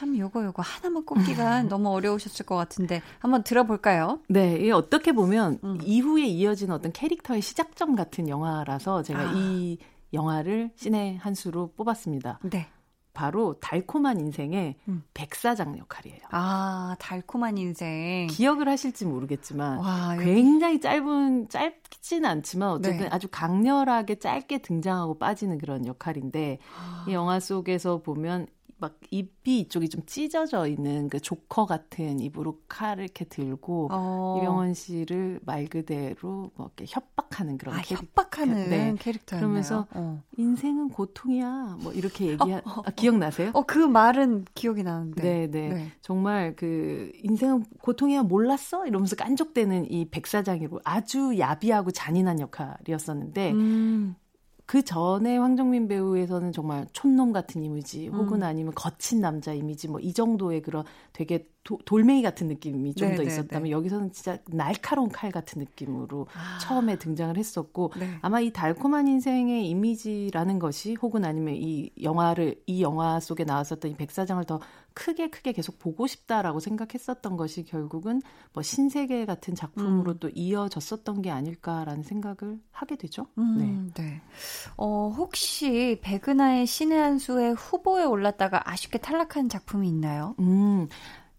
참 요거 요거 하나만 꼽기가 너무 어려우셨을 것 같은데 한번 들어볼까요? 네, 이게 어떻게 보면 음. 이후에 이어지는 어떤 캐릭터의 시작점 같은 영화라서 제가 아. 이 영화를 신의 한 수로 뽑았습니다. 네. 바로 달콤한 인생의 음. 백사장 역할이에요. 아, 달콤한 인생. 기억을 하실지 모르겠지만 와, 굉장히 짧은 짧지는 않지만 어쨌든 네. 아주 강렬하게 짧게 등장하고 빠지는 그런 역할인데 아. 이 영화 속에서 보면 막 입이 이쪽이 좀 찢어져 있는 그 조커 같은 입으로 칼을 이렇게 들고 어. 이병헌 씨를 말 그대로 뭐 이렇게 협박하는 그런 아, 캐릭터. 협박하는 네. 캐릭터였네요. 그러면서 어. 인생은 고통이야. 뭐 이렇게 얘기하 어, 어, 아, 기억나세요? 어, 그 말은 기억이 나는데. 네, 네, 네. 정말 그 인생은 고통이야 몰랐어? 이러면서 깐족대는 이 백사장이고 아주 야비하고 잔인한 역할이었었는데 음. 그 전에 황정민 배우에서는 정말 촌놈 같은 이미지 혹은 음. 아니면 거친 남자 이미지 뭐 이 정도의 그런 되게 도, 돌멩이 같은 느낌이 좀더 네, 네, 있었다면 네. 여기서는 진짜 날카로운 칼 같은 느낌으로 아. 처음에 등장을 했었고 네. 아마 이 달콤한 인생의 이미지라는 것이 혹은 아니면 이 영화를 이 영화 속에 나왔었던 이 백사장을 더 크게 크게 계속 보고 싶다라고 생각했었던 것이 결국은 뭐 신세계 같은 작품으로 음. 또 이어졌었던 게 아닐까라는 생각을 하게 되죠. 음, 네. 네. 어, 혹시 백은하의 신의 한 수의 후보에 올랐다가 아쉽게 탈락한 작품이 있나요? 음.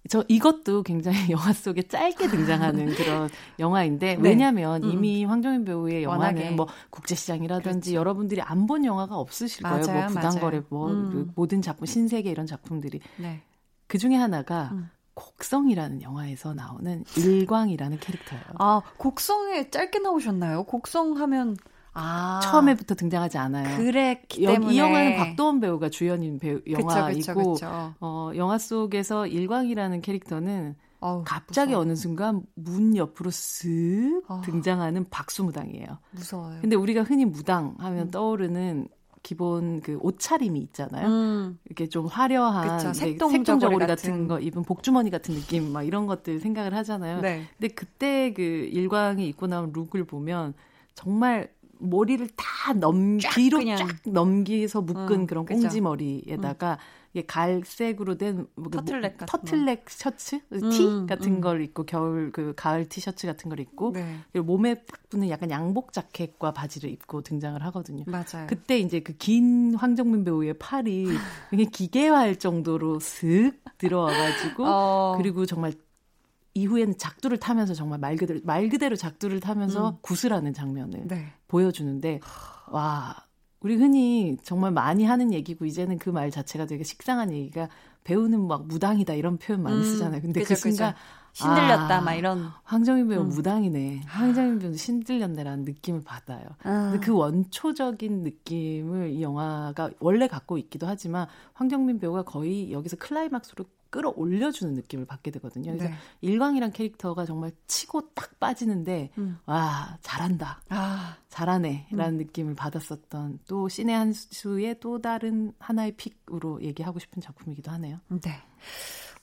저 이것도 굉장히 영화 속에 짧게 등장하는 그런 영화인데 네. 왜냐하면 음. 이미 황정민 배우의 영화는 워낙에. 뭐 국제시장이라든지 그렇죠. 여러분들이 안 본 영화가 없으실 맞아요, 거예요. 뭐 부당거래, 뭐 음. 그 모든 작품 신세계 이런 작품들이 네. 그 중에 하나가 음. 곡성이라는 영화에서 나오는 일광이라는 캐릭터예요. 아, 곡성에 짧게 나오셨나요? 곡성 하면 아. 처음에부터 등장하지 않아요. 그랬기 때문에 이 영화는 곽도원 배우가 주연인 배우 영화이고 어 영화 속에서 일광이라는 캐릭터는 어우, 갑자기 무서워. 어느 순간 문 옆으로 쓱 어. 등장하는 박수무당이에요. 무서워요. 근데 우리가 흔히 무당 하면 음. 떠오르는 기본 그 옷차림이 있잖아요. 음. 이렇게 좀 화려한 그쵸, 색동저고리 같은. 거 입은 복주머니 같은 느낌 막 이런 것들 생각을 하잖아요. 네. 근데 그때 그 일광이 입고 나온 look을 보면 정말 머리를 다 넘, 뒤로 그냥. 쫙 넘기서 묶은 어, 그런 꽁지 머리에다가 음. 이게 갈색으로 된 뭐, 그 터틀넥 뭐, 터틀넥 셔츠, 음, 티 같은 음. 걸 입고 겨울 그 가을 티셔츠 같은 걸 입고 네. 그리고 몸에 딱 붙는 약간 양복 자켓과 바지를 입고 등장을 하거든요. 맞아요. 그때 이제 그 긴 황정민 배우의 팔이 그냥 기계화할 정도로 슥 들어와가지고 어. 그리고 정말 이후에는 작두를 타면서 정말 말 그대로 말 그대로 작두를 타면서 음. 구슬하는 장면을 네. 보여주는데 와 우리 흔히 정말 많이 하는 얘기고 이제는 그 말 자체가 되게 식상한 얘기가 배우는 막 무당이다 이런 표현 많이 음, 쓰잖아요. 근데 그쵸, 그 순간 그쵸. 신들렸다 아, 막 이런 황정민 배우 음. 무당이네. 황정민 배우 신들렸네라는 느낌을 받아요. 아. 근데 그 원초적인 느낌을 이 영화가 원래 갖고 있기도 하지만 황정민 배우가 거의 여기서 클라이막스로 끌어올려주는 느낌을 받게 되거든요. 그래서 네. 일광이란 캐릭터가 정말 치고 딱 빠지는데 음. 와 잘한다, 아. 잘하네라는 음. 느낌을 받았었던 또 신의 한 수의 또 다른 하나의 픽으로 얘기하고 싶은 작품이기도 하네요. 네.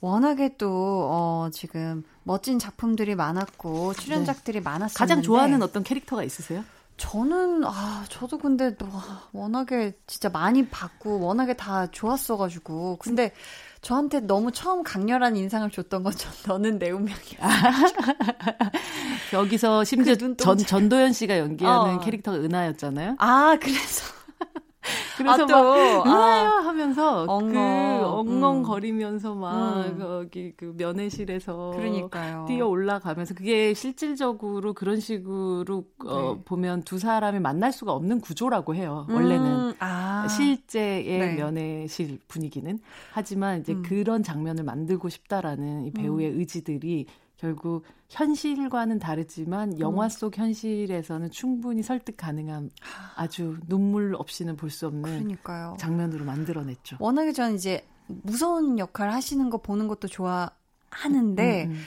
워낙에 또 어, 지금 멋진 작품들이 많았고 출연작들이 네. 많았었는데 가장 좋아하는 어떤 캐릭터가 있으세요? 저는 아 저도 근데 또 워낙에 진짜 많이 봤고 워낙에 다 좋았어가지고 근데 저한테 너무 처음 강렬한 인상을 줬던 건 전 너는 내 운명이야. 여기서 심지어 그 전 전도연 씨가 연기하는 어. 캐릭터가 은하였잖아요. 아 그래서 그래서 아, 또, 막 은하야 아, 하면서 엉엉. 그 엉엉거리면서 음. 막 음. 거기 그 면회실에서 그러니까요. 뛰어 올라가면서 그게 실질적으로 그런 식으로 어, 네. 어, 보면 두 사람이 만날 수가 없는 구조라고 해요. 음. 원래는 아. 실제의 네. 면회실 분위기는 하지만 이제 음. 그런 장면을 만들고 싶다라는 이 배우의 음. 의지들이 결국 현실과는 다르지만 영화 음. 속 현실에서는 충분히 설득 가능한 아주 눈물 없이는 볼 수 없는 그러니까요. 장면으로 만들어냈죠. 워낙에 저는 이제 무서운 역할 하시는 거 보는 것도 좋아하는데 음, 음.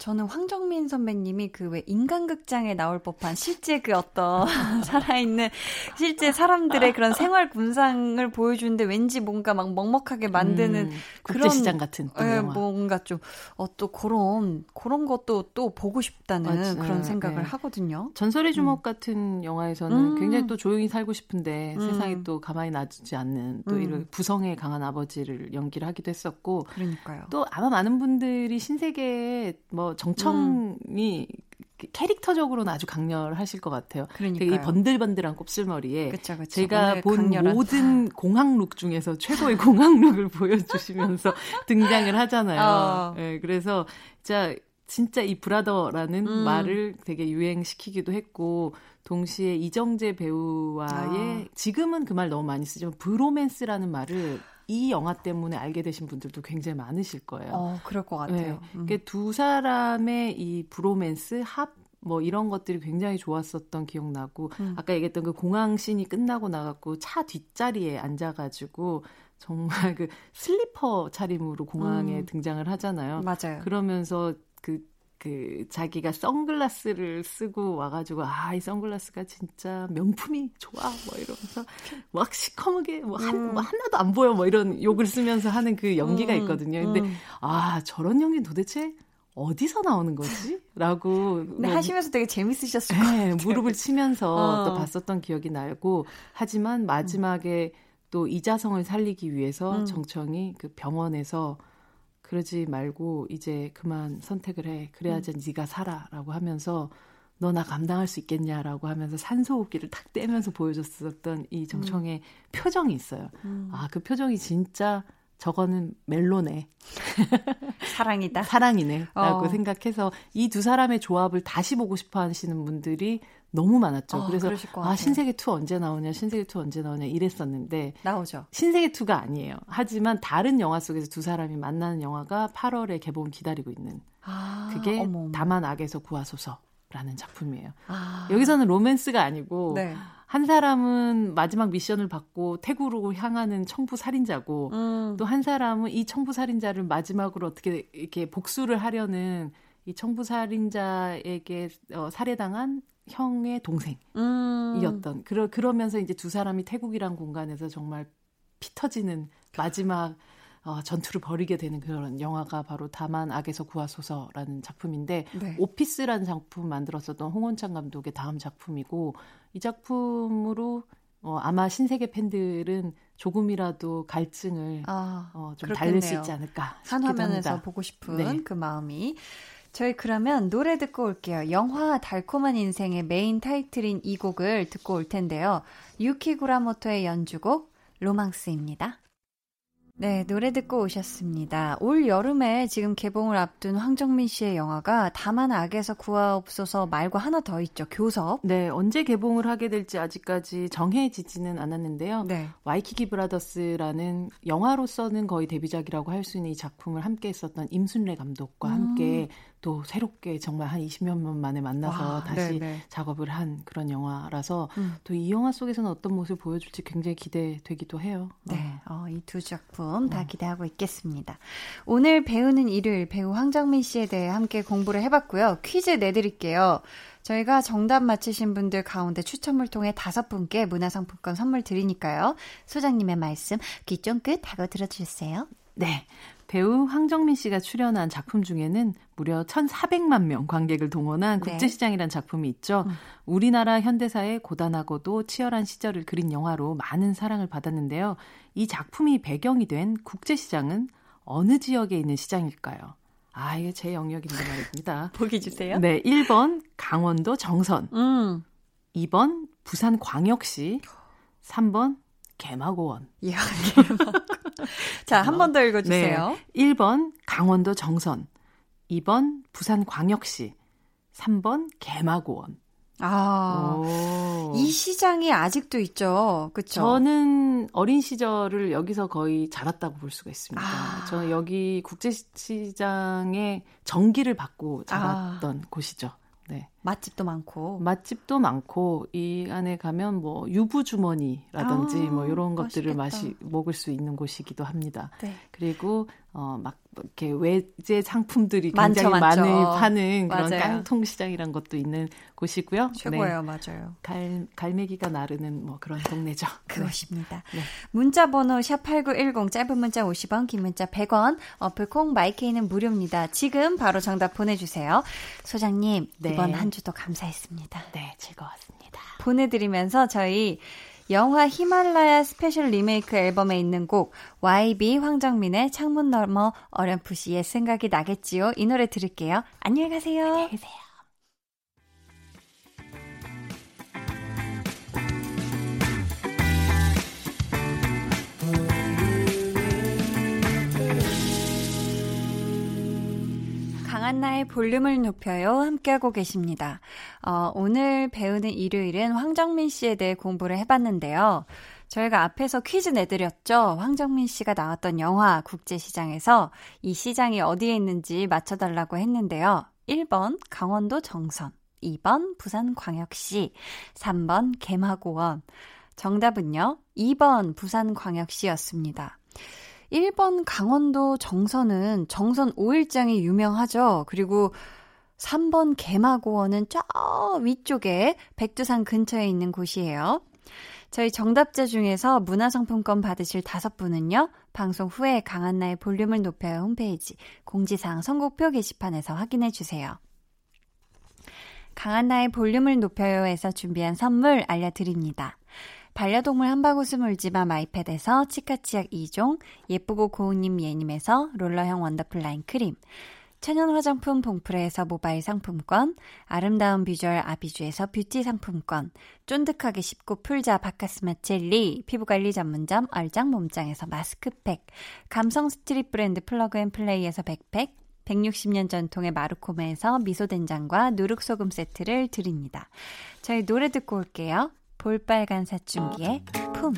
저는 황정민 선배님이 그 왜 인간극장에 나올 법한 실제 그 어떤 살아있는 실제 사람들의 그런 생활 군상을 보여주는데 왠지 뭔가 막 먹먹하게 만드는 음, 그런 시장 같은 예, 뭔가 좀어또 그런 그런 것도 또 보고 싶다는 맞아, 그런 생각을 네. 하거든요. 전설의 주먹 음. 같은 영화에서는 음. 굉장히 또 조용히 살고 싶은데 음. 세상에 또 가만히 놔두지 않는 또 음. 이런 부성에 강한 아버지를 연기를 하기도 했었고 그러니까요. 또 아마 많은 분들이 신세계에 뭐 정청이 음. 캐릭터적으로는 아주 강렬하실 것 같아요. 그러니까 이 번들번들한 곱슬머리에 그쵸, 그쵸. 제가 본 강렬한... 모든 공항룩 중에서 최고의 공항룩을 보여주시면서 등장을 하잖아요. 어. 네, 그래서 진짜 진짜 이 브라더라는 음. 말을 되게 유행시키기도 했고 동시에 이정재 배우와의 아. 지금은 그 말 너무 많이 쓰지만 브로맨스라는 말을 이 영화 때문에 알게 되신 분들도 굉장히 많으실 거예요. 어, 그럴 것 같아요. 네. 음. 두 사람의 이 브로맨스 합, 뭐 이런 것들이 굉장히 좋았었던 기억나고 음. 아까 얘기했던 그 공항 씬이 끝나고 나갔고 차 뒷자리에 앉아가지고 정말 그 슬리퍼 차림으로 공항에 음. 등장을 하잖아요. 맞아요. 그러면서 그 그 자기가 선글라스를 쓰고 와가지고 아 이 선글라스가 진짜 명품이 좋아 뭐 이러면서 막 시커멓게 뭐, 한, 음. 뭐 하나도 안 보여 뭐 이런 욕을 쓰면서 하는 그 연기가 음. 있거든요. 근데 음. 아 저런 연기 도대체 어디서 나오는 거지? 라고. 네, 뭐, 하시면서 되게 재밌으셨을 네, 것같아요 무릎을 치면서 어. 또 봤었던 기억이 나고, 하지만 마지막에 또 이자성을 살리기 위해서 음. 정청이 그 병원에서 그러지 말고 이제 그만 선택을 해. 그래야지 음. 네가 살아라고 하면서 너 나 감당할 수 있겠냐라고 하면서 산소호흡기를 탁 떼면서 보여줬었던 이 정청의 음. 표정이 있어요. 음. 아, 그 표정이 진짜 저거는 멜로네. 사랑이다. 사랑이네. 라고 어. 생각해서 이 두 사람의 조합을 다시 보고 싶어 하시는 분들이 너무 많았죠. 어, 그래서 아 신세계 2 언제 나오냐, 신세계 2 언제 나오냐 이랬었는데 나오죠. 신세계 2가 아니에요. 하지만 다른 영화 속에서 두 사람이 만나는 영화가 8월에 개봉 기다리고 있는. 아, 그게 어머. 다만 악에서 구하소서라는 작품이에요. 아. 여기서는 로맨스가 아니고 네. 한 사람은 마지막 미션을 받고 태국으로 향하는 청부 살인자고 음. 또한 사람은 이 청부 살인자를 마지막으로 어떻게 이렇게 복수를 하려는 이 청부 살인자에게 어, 살해당한 형의 동생이었던 음. 그러 그러면서 이제 두 사람이 태국이란 공간에서 정말 피 터지는 마지막 어, 전투를 벌이게 되는 그런 영화가 바로 다만 악에서 구하소서라는 작품인데 네. 오피스라는 작품 만들었었던 홍원창 감독의 다음 작품이고 이 작품으로 어, 아마 신세계 팬들은 조금이라도 갈증을 아, 어, 좀 달랠 수 있지 않을까 한 화면에서 합니다. 보고 싶은 네. 그 마음이 저희 그러면 노래 듣고 올게요. 영화 달콤한 인생의 메인 타이틀인 이 곡을 듣고 올 텐데요. 유키 구라모토의 연주곡 로망스입니다. 네, 노래 듣고 오셨습니다. 올 여름에 지금 개봉을 앞둔 황정민 씨의 영화가 다만 악에서 구하옵소서 말고 하나 더 있죠. 교섭. 네, 언제 개봉을 하게 될지 아직까지 정해지지는 않았는데요. 네. 와이키키 브라더스라는 영화로서는 거의 데뷔작이라고 할 수 있는 이 작품을 함께 했었던 임순례 감독과 음. 함께 또 새롭게 정말 한 20여 년 만에 만나서 와, 다시 네네. 작업을 한 그런 영화라서 음. 또이 영화 속에서는 어떤 모습을 보여줄지 굉장히 기대되기도 해요. 네, 어, 이 두 작품 다 네. 기대하고 있겠습니다. 오늘 배우는 일요일 배우 황정민 씨에 대해 함께 공부를 해봤고요. 퀴즈 내드릴게요. 저희가 정답 맞히신 분들 가운데 추첨을 통해 다섯 분께 문화상품권 선물 드리니까요. 소장님의 말씀 귀 쫑긋 하고 들어주세요. 네. 배우 황정민 씨가 출연한 작품 중에는 무려 1,400만 명 관객을 동원한 네. 국제시장이라는 작품이 있죠. 음. 우리나라 현대사의 고단하고도 치열한 시절을 그린 영화로 많은 사랑을 받았는데요. 이 작품이 배경이 된 국제시장은 어느 지역에 있는 시장일까요? 아, 이게 제 영역인데 말입니다. 보기 주세요. 네, 1번 강원도 정선. 음. 2번 부산 광역시. 3번 개마고원. 이야, 개마고 자, 한 번 더 읽어주세요. 네. 1번 강원도 정선, 2번 부산 광역시, 3번 개마고원. 아, 오. 이 시장이 아직도 있죠. 그쵸? 저는 어린 시절을 여기서 거의 자랐다고 볼 수가 있습니다. 아. 저는 여기 국제시장에 전기를 받고 자랐던 아. 곳이죠. 네. 맛집도 많고 맛집도 많고 이 안에 가면 뭐 유부 주머니라든지 아, 뭐 이런 것들을 맛이 먹을 수 있는 곳이기도 합니다. 네. 그리고 어막 이렇게 외제 상품들이 굉장히 많죠, 많이 파는 그런 맞아요. 깡통 시장이란 것도 있는 곳이고요. 최고예요, 네. 맞아요. 갈 갈매기가 나르는 뭐 그런 동네죠. 그것입니다. 네. 문자 번호 샵8910 짧은 문자 50원, 긴 문자 100원. 어플 콩 마이케이는 무료입니다. 지금 바로 정답 보내 주세요. 소장님, 네. 이번 한 주도 감사했습니다. 네, 즐거웠습니다. 보내 드리면서 저희 영화 히말라야 special 리메이크 앨범에 있는 곡 YB 황정민의 창문 너머 어렴풋이 옛 생각이 나겠지요. 이 노래 들을게요. 안녕히 가세요. 안녕히 계세요. 강한나의 볼륨을 높여요. 함께하고 계십니다. 어, 오늘 배우는 일요일은 황정민 씨에 대해 공부를 해봤는데요. 저희가 앞에서 퀴즈 내드렸죠. 황정민 씨가 나왔던 영화 국제시장에서 이 시장이 어디에 있는지 맞춰달라고 했는데요. 1번 강원도 정선, 2번 부산광역시, 3번 개마고원. 정답은요. 2번 부산광역시였습니다. 1번 강원도 정선은 정선 5일장이 유명하죠. 그리고 3번 개마고원은 저 위쪽에 백두산 근처에 있는 곳이에요. 저희 정답자 중에서 문화상품권 받으실 다섯 분은요, 방송 후에 강한나의 볼륨을 높여요 홈페이지 공지사항 선곡표 게시판에서 확인해 주세요. 강한나의 볼륨을 높여요에서 준비한 선물 알려드립니다. 반려동물 한바구스 물지마 마이패드에서 치카치약 2종, 예쁘고 고운님 예님에서 롤러형 원더풀 라인 크림, 천연 화장품 봉프레에서 모바일 상품권, 아름다운 비주얼 아비주에서 뷰티 상품권, 쫀득하게 씹고 풀자 바카스마 젤리, 피부관리 전문점 얼짱 몸짱에서 마스크팩, 감성 스트릿 브랜드 플러그앤플레이에서 백팩, 160년 전통의 마루코메에서 미소된장과 누룩소금 세트를 드립니다. 저희 노래 듣고 올게요. 볼빨간 사춘기의 품.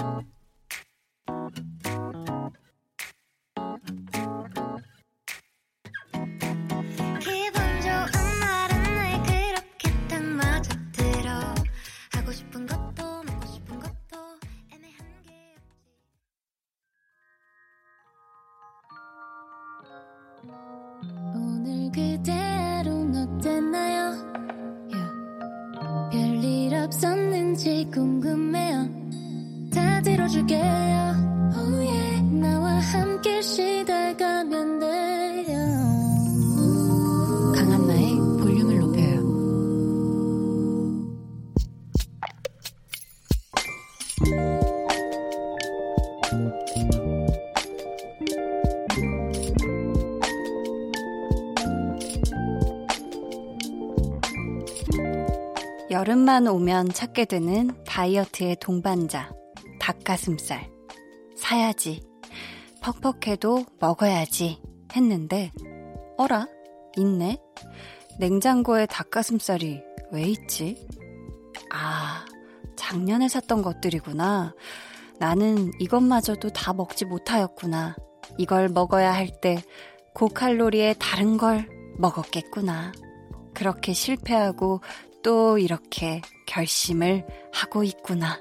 여름만 오면 찾게 되는 다이어트의 동반자, 닭가슴살. 사야지. 퍽퍽해도 먹어야지. 했는데, 어라? 있네? 냉장고에 닭가슴살이 왜 있지? 아, 작년에 샀던 것들이구나. 나는 이것마저도 다 먹지 못하였구나. 이걸 먹어야 할 때 고칼로리의 다른 걸 먹었겠구나. 그렇게 실패하고 또 이렇게 결심을 하고 있구나.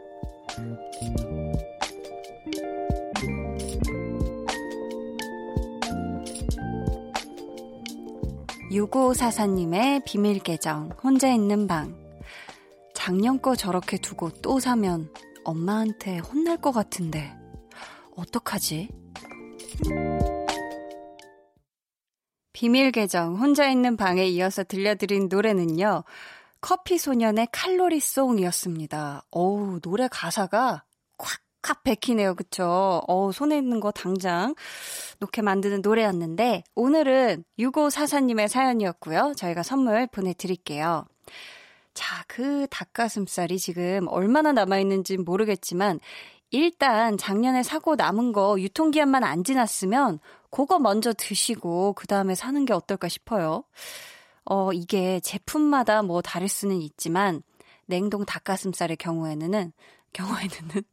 6544님의 비밀 계정, 혼자 있는 방. 작년 거 저렇게 두고 또 사면 엄마한테 혼날 것 같은데, 어떡하지? 비밀 계정, 혼자 있는 방에 이어서 들려드린 노래는요, 커피 소년의 칼로리송이었습니다. 어우, 노래 가사가 콱콱 베키네요. 그쵸? 어우, 손에 있는 거 당장 놓게 만드는 노래였는데, 오늘은 6544님의 사연이었고요. 저희가 선물 보내드릴게요. 자, 그 닭가슴살이 지금 얼마나 남아있는지 모르겠지만, 일단 작년에 사고 남은 거 유통기한만 안 지났으면, 그거 먼저 드시고, 그 다음에 사는 게 어떨까 싶어요. 어, 이게 제품마다 뭐 다를 수는 있지만 냉동 닭가슴살의 경우에는 경우에는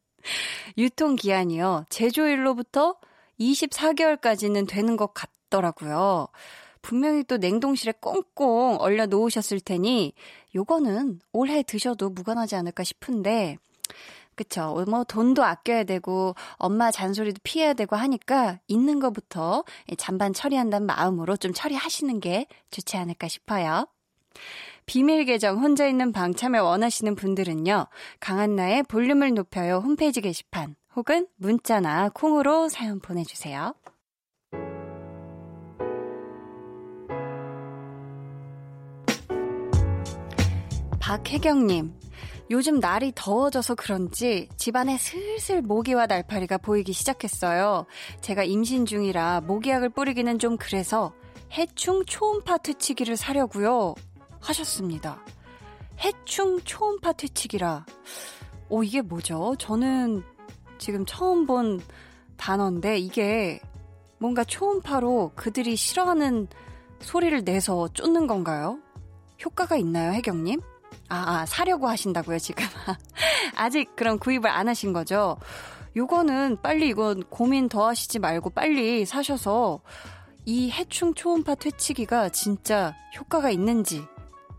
유통 기한이요. 제조일로부터 24개월까지는 되는 것 같더라고요. 분명히 또 냉동실에 꽁꽁 얼려 놓으셨을 테니 요거는 올해 드셔도 무관하지 않을까 싶은데 그쵸. 뭐 돈도 아껴야 되고 엄마 잔소리도 피해야 되고 하니까 있는 것부터 잔반 처리한다는 마음으로 좀 처리하시는 게 좋지 않을까 싶어요. 비밀 계정 혼자 있는 방 참여 원하시는 분들은요. 강한나의 볼륨을 높여요 홈페이지 게시판 혹은 문자나 콩으로 사연 보내주세요. 박혜경님, 요즘 날이 더워져서 그런지 집안에 슬슬 모기와 날파리가 보이기 시작했어요. 제가 임신 중이라 모기약을 뿌리기는 좀 그래서 해충 초음파 퇴치기를 사려고요. 하셨습니다. 해충 초음파 퇴치기라. 오, 이게 뭐죠? 저는 지금 처음 본 단어인데 이게 뭔가 초음파로 그들이 싫어하는 소리를 내서 쫓는 건가요? 효과가 있나요, 혜경님? 아, 아, 사려고 하신다고요, 지금. 아직 그럼 구입을 안 하신 거죠? 요거는 빨리 이건 고민 더 하시지 말고 빨리 사셔서 이 해충 초음파 퇴치기가 진짜 효과가 있는지,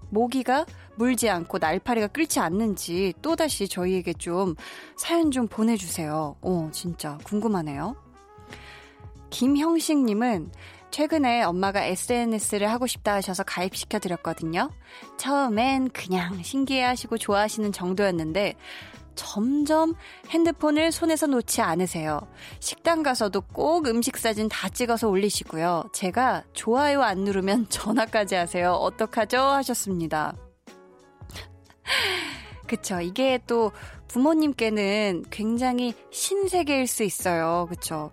모기가 물지 않고 날파리가 끓지 않는지 또다시 저희에게 좀 사연 좀 보내주세요. 어, 진짜 궁금하네요. 김형식님은 최근에 엄마가 SNS를 하고 싶다 하셔서 가입시켜 드렸거든요. 처음엔 그냥 신기해 하시고 좋아하시는 정도였는데 점점 핸드폰을 손에서 놓지 않으세요. 식당 가서도 꼭 음식 사진 다 찍어서 올리시고요. 제가 좋아요 안 누르면 전화까지 하세요. 어떡하죠? 하셨습니다. 그쵸. 이게 또 부모님께는 굉장히 신세계일 수 있어요. 그쵸.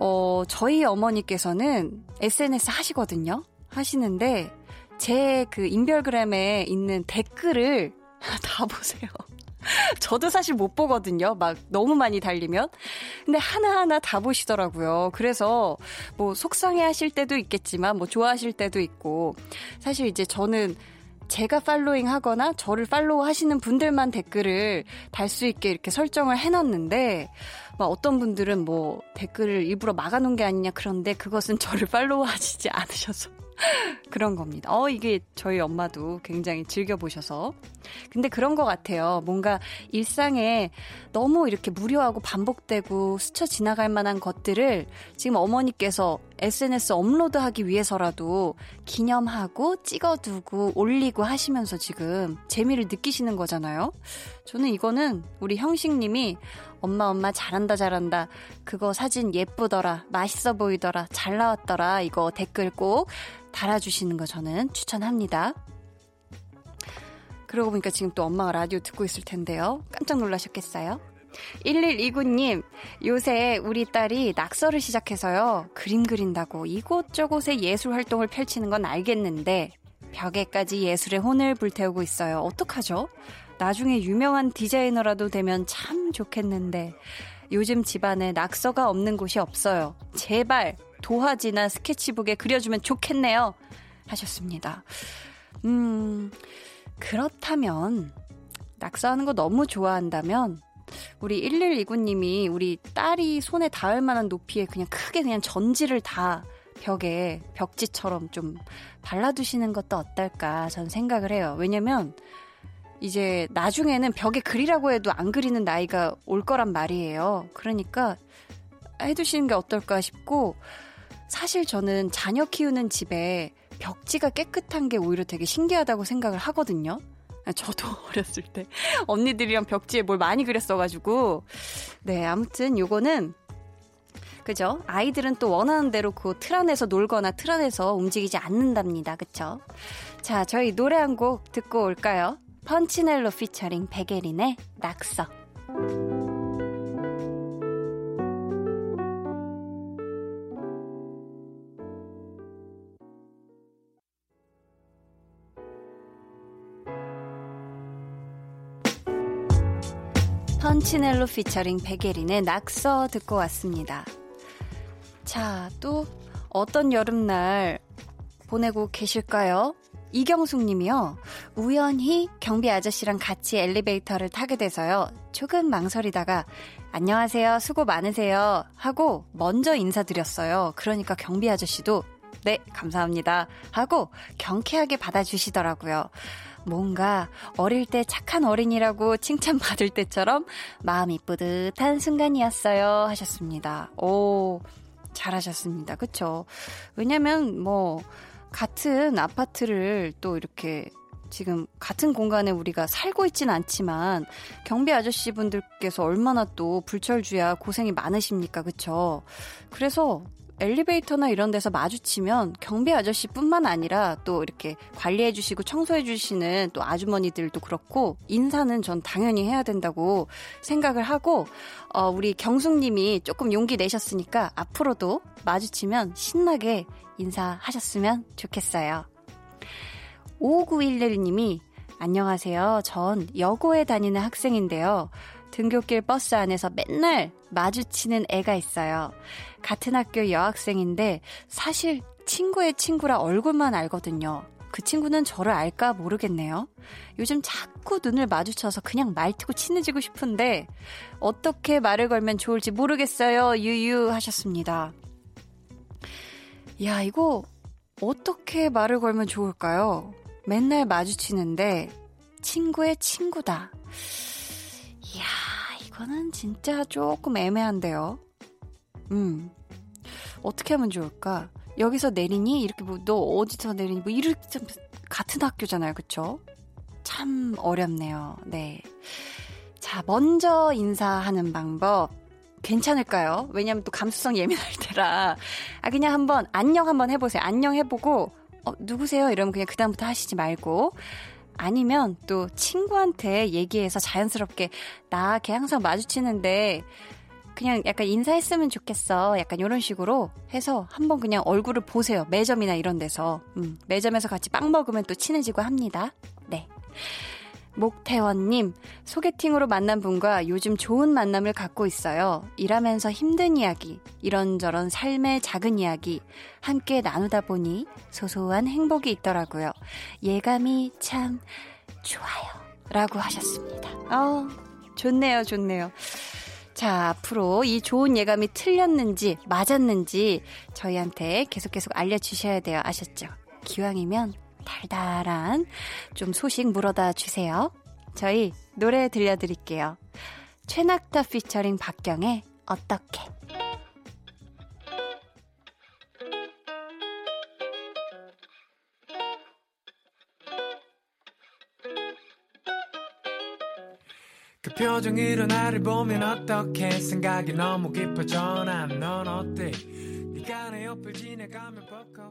어, 저희 어머니께서는 SNS 하시거든요. 하시는데, 제 그 인별그램에 있는 댓글을 다 보세요. 저도 사실 못 보거든요. 막 너무 많이 달리면. 근데 하나하나 다 보시더라고요. 그래서 뭐 속상해 하실 때도 있겠지만 뭐 좋아하실 때도 있고 사실 이제 저는 제가 팔로잉 하거나 저를 팔로우 하시는 분들만 댓글을 달 수 있게 이렇게 설정을 해놨는데, 막 어떤 분들은 뭐 댓글을 일부러 막아놓은 게 아니냐 그런데 그것은 저를 팔로우 하시지 않으셔서. 그런 겁니다. 어, 이게 저희 엄마도 굉장히 즐겨보셔서. 근데 그런 것 같아요. 뭔가 일상에 너무 이렇게 무료하고 반복되고 스쳐 지나갈 만한 것들을 지금 어머니께서 SNS 업로드하기 위해서라도 기념하고 찍어두고 올리고 하시면서 지금 재미를 느끼시는 거잖아요. 저는 이거는 우리 형식님이 엄마 엄마 잘한다 잘한다 그거 사진 예쁘더라 맛있어 보이더라 잘 나왔더라 이거 댓글 꼭 달아주시는 거 저는 추천합니다. 그러고 보니까 지금 또 엄마가 라디오 듣고 있을 텐데요. 깜짝 놀라셨겠어요? 1129님, 요새 우리 딸이 낙서를 시작해서요. 그림 그린다고 이곳저곳에 예술 활동을 펼치는 건 알겠는데, 벽에까지 예술의 혼을 불태우고 있어요. 어떡하죠? 나중에 유명한 디자이너라도 되면 참 좋겠는데, 요즘 집안에 낙서가 없는 곳이 없어요. 제발 도화지나 스케치북에 그려주면 좋겠네요. 하셨습니다. 음, 그렇다면, 낙서하는 거 너무 좋아한다면, 우리 1129님이 우리 딸이 손에 닿을 만한 높이에 그냥 크게 그냥 전지를 다 벽에 벽지처럼 좀 발라두시는 것도 어떨까 전 생각을 해요. 왜냐면 이제 나중에는 벽에 그리라고 해도 안 그리는 나이가 올 거란 말이에요. 그러니까 해두시는 게 어떨까 싶고 사실 저는 자녀 키우는 집에 벽지가 깨끗한 게 오히려 되게 신기하다고 생각을 하거든요. 저도 어렸을 때 언니들이랑 벽지에 뭘 많이 그렸어가지고 네 아무튼 요거는 그죠? 아이들은 또 원하는 대로 그 틀 안에서 놀거나 틀 안에서 움직이지 않는답니다. 그쵸? 자, 저희 노래 한 곡 듣고 올까요? 펀치넬로 피처링 베게린의 낙서. 펀치넬로 피처링 베게린의 낙서 듣고 왔습니다. 자, 또 어떤 여름날 보내고 계실까요? 이경숙 님이요. 우연히 경비 아저씨랑 같이 엘리베이터를 타게 돼서요. 조금 망설이다가 안녕하세요. 수고 많으세요. 하고 먼저 인사드렸어요. 그러니까 경비 아저씨도 네, 감사합니다. 하고 경쾌하게 받아주시더라고요. 뭔가 어릴 때 착한 어린이라고 칭찬받을 때처럼 마음이 뿌듯한 순간이었어요. 하셨습니다. 오, 잘하셨습니다. 그쵸? 왜냐면 뭐, 같은 아파트를 또 이렇게 지금 같은 공간에 우리가 살고 있진 않지만 경비 아저씨 분들께서 얼마나 또 불철주야 고생이 많으십니까 그쵸 그래서 엘리베이터나 이런 데서 마주치면 경비 아저씨뿐만 아니라 또 이렇게 관리해 주시고 청소해 주시는 또 아주머니들도 그렇고 인사는 전 당연히 해야 된다고 생각을 하고 어 우리 경숙 님이 조금 용기 내셨으니까 앞으로도 마주치면 신나게 인사하셨으면 좋겠어요. 5911님이 안녕하세요. 전 여고에 다니는 학생인데요. 등교길 버스 안에서 맨날 마주치는 애가 있어요. 같은 학교 여학생인데 사실 친구의 친구라 얼굴만 알거든요. 그 친구는 저를 알까 모르겠네요. 요즘 자꾸 눈을 마주쳐서 그냥 말트고 친해지고 싶은데 어떻게 말을 걸면 좋을지 모르겠어요. 유유 하셨습니다. 야, 이거 어떻게 말을 걸면 좋을까요? 맨날 마주치는데 친구의 친구다. 이야, 이거는 진짜 조금 애매한데요. 음. 어떻게 하면 좋을까? 여기서 내리니? 이렇게 뭐, 너 어디서 내리니? 뭐, 이렇게 좀, 같은 학교잖아요. 그쵸? 참 어렵네요. 네. 자, 먼저 인사하는 방법. 괜찮을까요? 왜냐면 또 감수성 예민할 때라. 아, 그냥 한번, 안녕 한번 해보세요. 안녕 해보고, 어, 누구세요? 이러면 그냥 그다음부터 하시지 말고. 아니면 또 친구한테 얘기해서 자연스럽게 나 걔 항상 마주치는데 그냥 약간 인사했으면 좋겠어. 약간 이런 식으로 해서 한번 그냥 얼굴을 보세요. 매점이나 이런 데서. 음, 매점에서 같이 빵 먹으면 또 친해지고 합니다. 네. 목태원님, 소개팅으로 만난 분과 요즘 좋은 만남을 갖고 있어요. 일하면서 힘든 이야기, 이런저런 삶의 작은 이야기, 함께 나누다 보니 소소한 행복이 있더라고요. 예감이 참 좋아요. 라고 하셨습니다. 어, 좋네요, 좋네요. 자, 앞으로 이 좋은 예감이 틀렸는지, 맞았는지 저희한테 계속 계속 알려주셔야 돼요. 아셨죠? 기왕이면 달달한 좀 소식 물어다 주세요. 저희 노래 들려드릴게요. 최낙타 피처링 박경의 어떻게 그 표정으로 나를 보면 어떻게 생각이 너무 깊어져 난넌 어때 네가 내 옆을 지나가면 포커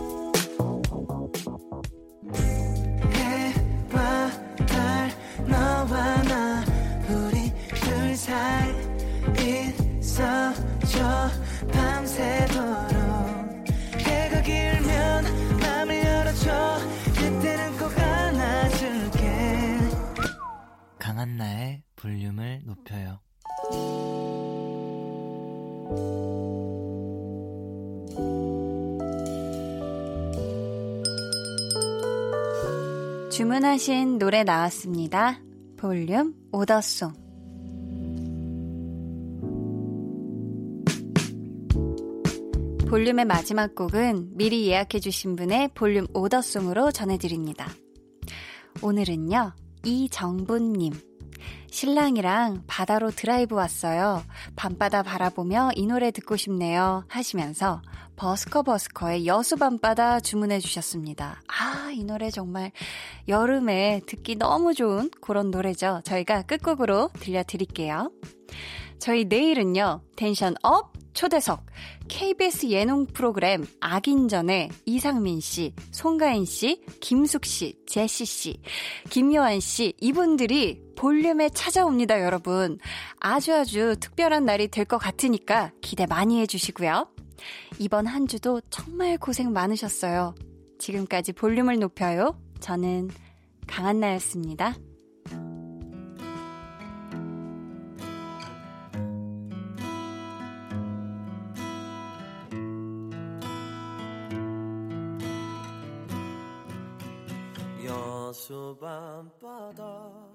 주문하신 노래 나왔습니다. 볼륨 오더송. 볼륨의 마지막 곡은 미리 예약해주신 분의 볼륨 오더송으로 전해드립니다. 오늘은요, 이정분님. 신랑이랑 바다로 드라이브 왔어요. 밤바다 바라보며 이 노래 듣고 싶네요. 하시면서 버스커 버스커의 여수 밤바다 주문해 주셨습니다. 아, 이 노래 정말 여름에 듣기 너무 좋은 그런 노래죠. 저희가 끝곡으로 들려드릴게요. 저희 내일은요, tension up! 초대석 KBS 예능 프로그램 악인전에 이상민 씨, 송가인 씨, 김숙 씨, 제시 씨, 김요한 씨 이분들이 볼륨에 찾아옵니다, 여러분. 아주 아주 특별한 날이 될 것 같으니까 기대 많이 해주시고요. 이번 한 주도 정말 고생 많으셨어요. 지금까지 볼륨을 높여요. 저는 강한나였습니다. 여수 밤바다